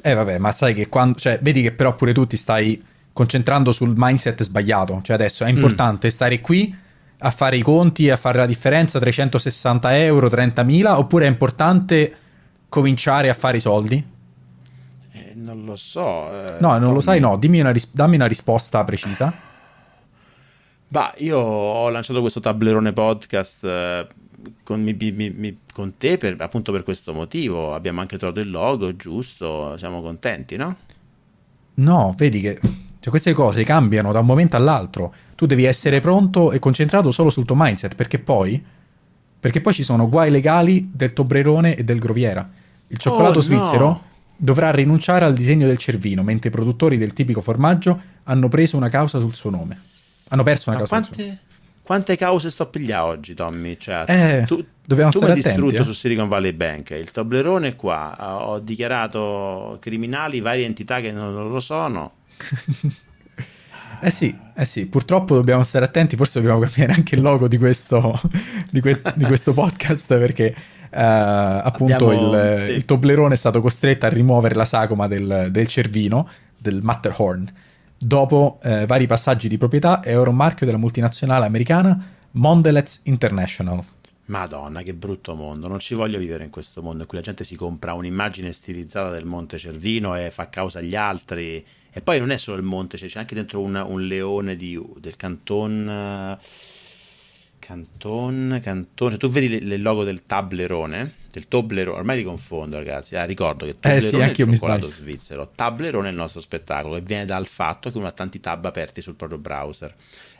Eh vabbè, ma sai che quando... Cioè, vedi che però pure tu ti stai concentrando sul mindset sbagliato. Cioè adesso è mm. importante mm. stare qui a fare i conti e a fare la differenza tra 160 euro, 30.000, oppure è importante cominciare a fare i soldi? Eh, non lo so. Eh, no, non Tommy. lo sai, no. Una ris- dammi una risposta precisa. Bah, io ho lanciato questo tablerone podcast eh, con, mi, mi, mi, con, te per, appunto per questo motivo. Abbiamo anche trovato il logo giusto, siamo contenti, no? No, vedi che cioè, queste cose cambiano da un momento all'altro. Tu devi essere pronto e concentrato solo sul tuo mindset, perché poi, perché poi ci sono guai legali del Toblerone e del Groviera. Il cioccolato oh, svizzero no. dovrà rinunciare al disegno del cervino, mentre i produttori del tipico formaggio hanno preso una causa sul suo nome. Hanno perso una Ma causa quante... sul suo nome. Quante cause sto a pigliare oggi, Tommy? Cioè, eh, tu, dobbiamo tu stare mi hai distrutto eh? su Silicon Valley Bank. Il Toblerone qua. Ho dichiarato criminali varie entità che non lo sono. <laughs> Eh sì, eh sì, purtroppo dobbiamo stare attenti, forse dobbiamo cambiare anche il logo di questo, di que- di questo <laughs> podcast perché uh, appunto Abbiamo, il, sì. il, Toblerone è stato costretto a rimuovere la sagoma del, del cervino, del Matterhorn, dopo uh, vari passaggi di proprietà e ora un marchio della multinazionale americana Mondelez International. Madonna, che brutto mondo. Non ci voglio vivere in questo mondo in cui la gente si compra un'immagine stilizzata del Monte Cervino e fa causa agli altri e poi non è solo il monte, cioè c'è anche dentro un, un leone di, del Canton. Canton, Canton. Tu vedi il logo del tablerone, del Toblerone, ormai li confondo ragazzi, ah, ricordo che Toblerone eh sì, è il cioccolato svizzero, Tablerone è il nostro spettacolo che viene dal fatto che uno ha tanti tab aperti sul proprio browser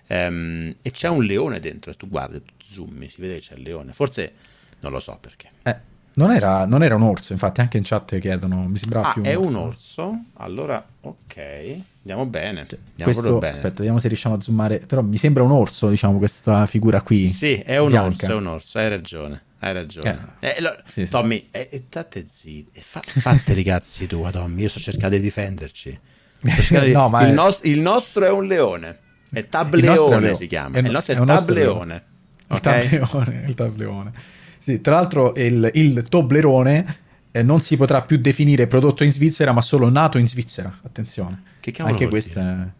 um, e c'è un leone dentro e tu guardi, tu zoomi, si vede che c'è il leone, forse non lo so perché. Eh, non era, non era, un orso, infatti anche in chat chiedono, mi sembrava ah, più un è orso. un orso? Allora, ok, andiamo bene. Cioè, andiamo questo, bene. Aspetta, vediamo se riusciamo a zoomare. Però mi sembra un orso, diciamo, questa figura qui. Sì, è un bianca. orso, è un orso, hai ragione. Hai ragione. Eh, eh, lo, sì, Tommy, sì. Eh, state zitti, fa, fate i cazzi tua, Tommy. Io sto cercando di difenderci. Di... <laughs> no, il, è... nost- il, nostro è un leone. È tableone si chiama. È, il nostro è, è <laughs> tableone. Il tableone, il tableone. Sì, tra l'altro il, il Toblerone eh, non si potrà più definire prodotto in Svizzera, ma solo nato in Svizzera. Attenzione. Che cavolo Anche questa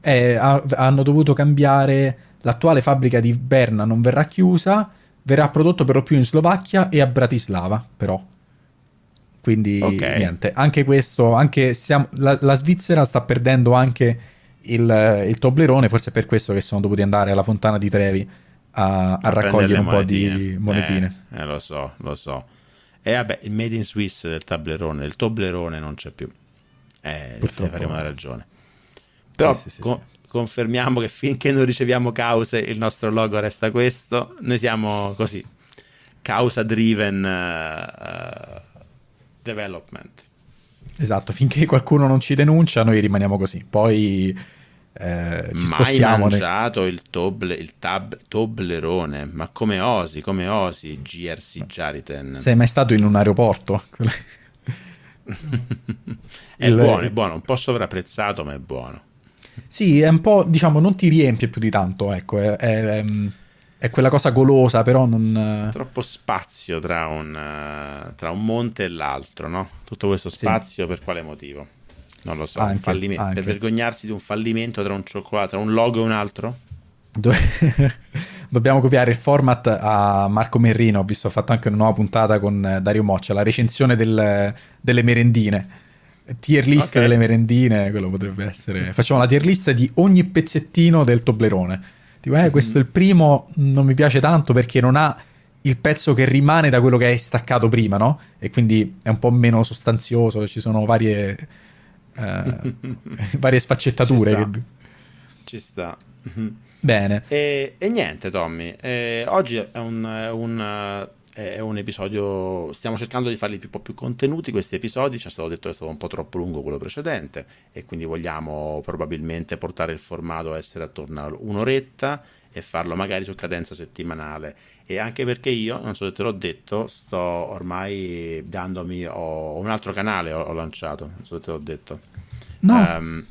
è, ha, hanno dovuto cambiare l'attuale fabbrica di Berna non verrà chiusa, verrà prodotto per lo più in Slovacchia e a Bratislava, però. Quindi okay. niente, anche questo, anche stiamo, la, la, Svizzera sta perdendo anche il, il Toblerone, forse è per questo che sono dovuti andare alla Fontana di Trevi a, a, a raccogliere un po' di monetine. Eh, eh, lo so, lo so. E vabbè, il Made in Swiss del tablerone, il Toblerone non c'è più. Eh, Purtroppo. faremo una ragione. Però sì, sì, con, sì. confermiamo che finché non riceviamo cause il nostro logo resta questo. Noi siamo così, causa driven uh, development. Esatto, finché qualcuno non ci denuncia noi rimaniamo così. Poi eh, ci Mai mangiato il, toble, il tab, Toblerone, ma come osi, come osi, GRC Jariten. Sei mai stato in un aeroporto? <laughs> è il... buono, è buono, un po' sovrapprezzato, ma è buono. Sì, è un po', diciamo, non ti riempie più di tanto, ecco, è, è, è quella cosa golosa, però non... Troppo spazio tra un, tra un monte e l'altro, no? Tutto questo spazio sì. per quale motivo? Non lo so, anche, fallime- anche. per vergognarsi di un fallimento tra un cioccolato, tra un logo e un altro? <laughs> Dobbiamo copiare il format a Marco Merrino. Ho visto, ha fatto anche una nuova puntata con eh, Dario Moccia, la recensione del, delle merendine. Tier list okay. delle merendine, quello potrebbe essere. Facciamo la tier list di ogni pezzettino del Toblerone. Dico, eh, questo è il primo, non mi piace tanto perché non ha il pezzo che rimane da quello che hai staccato prima, no? E quindi è un po' meno sostanzioso, ci sono varie eh, <laughs> varie sfaccettature. Ci sta. Che... Ci sta. Bene. E, e niente, Tommy. Eh, oggi è un, un, è un, episodio. Stiamo cercando di farli un po' più contenuti. Questi episodi ci è stato detto che è stato un po' troppo lungo quello precedente. E quindi vogliamo probabilmente portare il formato a essere attorno a un'oretta e farlo magari su cadenza settimanale. E anche perché io, non so se te l'ho detto, sto ormai dandomi, ho un altro canale ho, ho lanciato, non so se te l'ho detto. No. Um,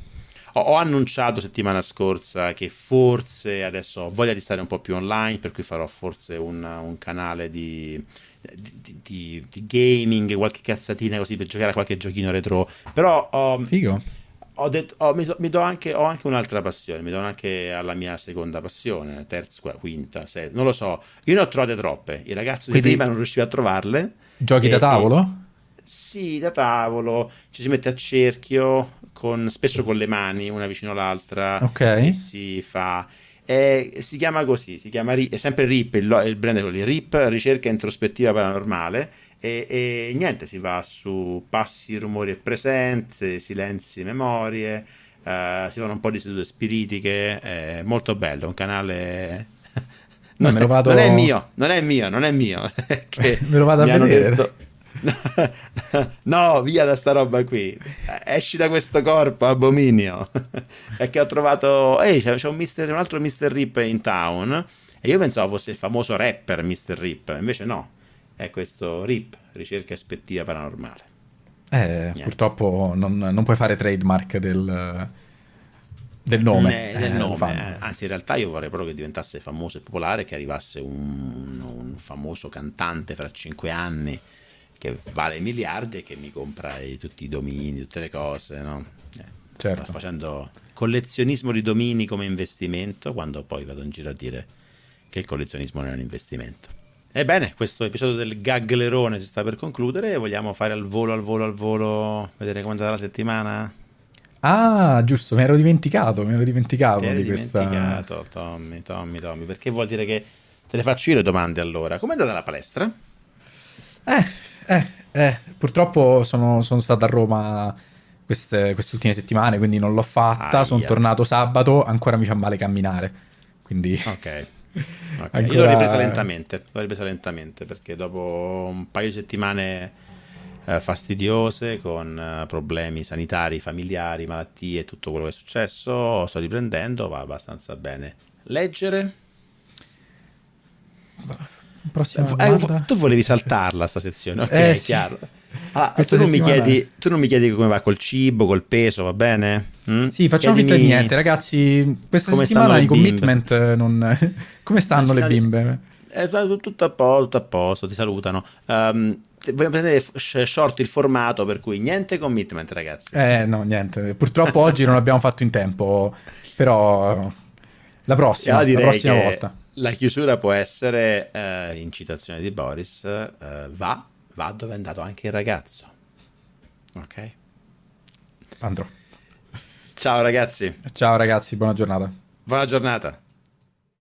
ho, ho, annunciato settimana scorsa che forse adesso ho voglia di stare un po' più online, per cui farò forse un, un canale di, di, di, di, gaming, qualche cazzatina così per giocare a qualche giochino retro. Però ho... Figo ho detto, oh, mi, do, mi do anche, ho anche un'altra passione, mi do anche alla mia seconda passione, terza, quinta, sesta, non lo so. Io ne ho trovate troppe, il ragazzo Quindi, di prima non riusciva a trovarle. Giochi e, da tavolo? E, sì, da tavolo, ci si mette a cerchio, con, spesso con le mani, una vicino all'altra, ok. e si fa... Eh, si chiama così, si chiama è sempre RIP, il, il brand è quello RIP, ricerca introspettiva paranormale, e, e, niente, si va su passi, rumori e presenze, silenzi, memorie, uh, si fanno un po' di sedute spiritiche, è molto bello, un canale... non, no, <laughs> vado... non, è mio, non è mio, non è mio. <laughs> <laughs> me lo vado a vedere. Detto... <laughs> no, via da sta roba qui. Esci da questo corpo, abominio. <laughs> è che ho trovato. Ehi, c'è, un, mister, un, altro Mr. Rip in town. E io pensavo fosse il famoso rapper Mr. Rip. Invece no è questo RIP, ricerca ispettiva paranormale. Eh, purtroppo non, non, puoi fare trademark del, del nome. Eh, del eh, nome. Anzi, in realtà io vorrei proprio che diventasse famoso e popolare, che arrivasse un, un famoso cantante fra cinque anni che vale miliardi e che mi compra tutti i domini, tutte le cose, no? Eh, certo. Sto facendo collezionismo di domini come investimento, quando poi vado in giro a dire che il collezionismo non è un investimento. Ebbene, questo episodio del gaglerone si sta per concludere. Vogliamo fare al volo, al volo, al volo, vedere come è andata la settimana? Ah, giusto, mi ero dimenticato, mi ero dimenticato di dimenticato, questa... Tommy, Tommy, Tommy, perché vuol dire che te le faccio io le domande allora. Com'è andata la palestra? Eh, eh, eh, purtroppo sono, sono stato a Roma queste, queste, ultime settimane, quindi non l'ho fatta, Aia. sono tornato sabato, ancora mi fa male camminare, quindi... Ok. <laughs> Okay. Ancora... Io l'ho ripresa lentamente, l'ho ripresa lentamente perché dopo un paio di settimane eh, fastidiose con eh, problemi sanitari, familiari, malattie e tutto quello che è successo, sto riprendendo, va abbastanza bene. Leggere? Prossima eh, tu volevi saltarla sta sezione, ok, eh, chiaro. Sì. Ah, tu, non chiedi, tu, non mi chiedi, come va col cibo, col peso, va bene? Mm? Sì, facciamo finta di niente, ragazzi. Questa settimana i commitment non... <laughs> come stanno le bimbe? È tutto a posto, tutto a posto ti salutano. Um, vogliamo prendere short il formato per cui niente commitment, ragazzi. Eh, no, niente. Purtroppo <laughs> oggi non abbiamo fatto in tempo, però la prossima, la prossima volta. La chiusura può essere uh, in citazione di Boris, uh, va va dove è andato anche il ragazzo. Ok? Andrò. Ciao ragazzi. Ciao ragazzi, buona giornata. Buona giornata.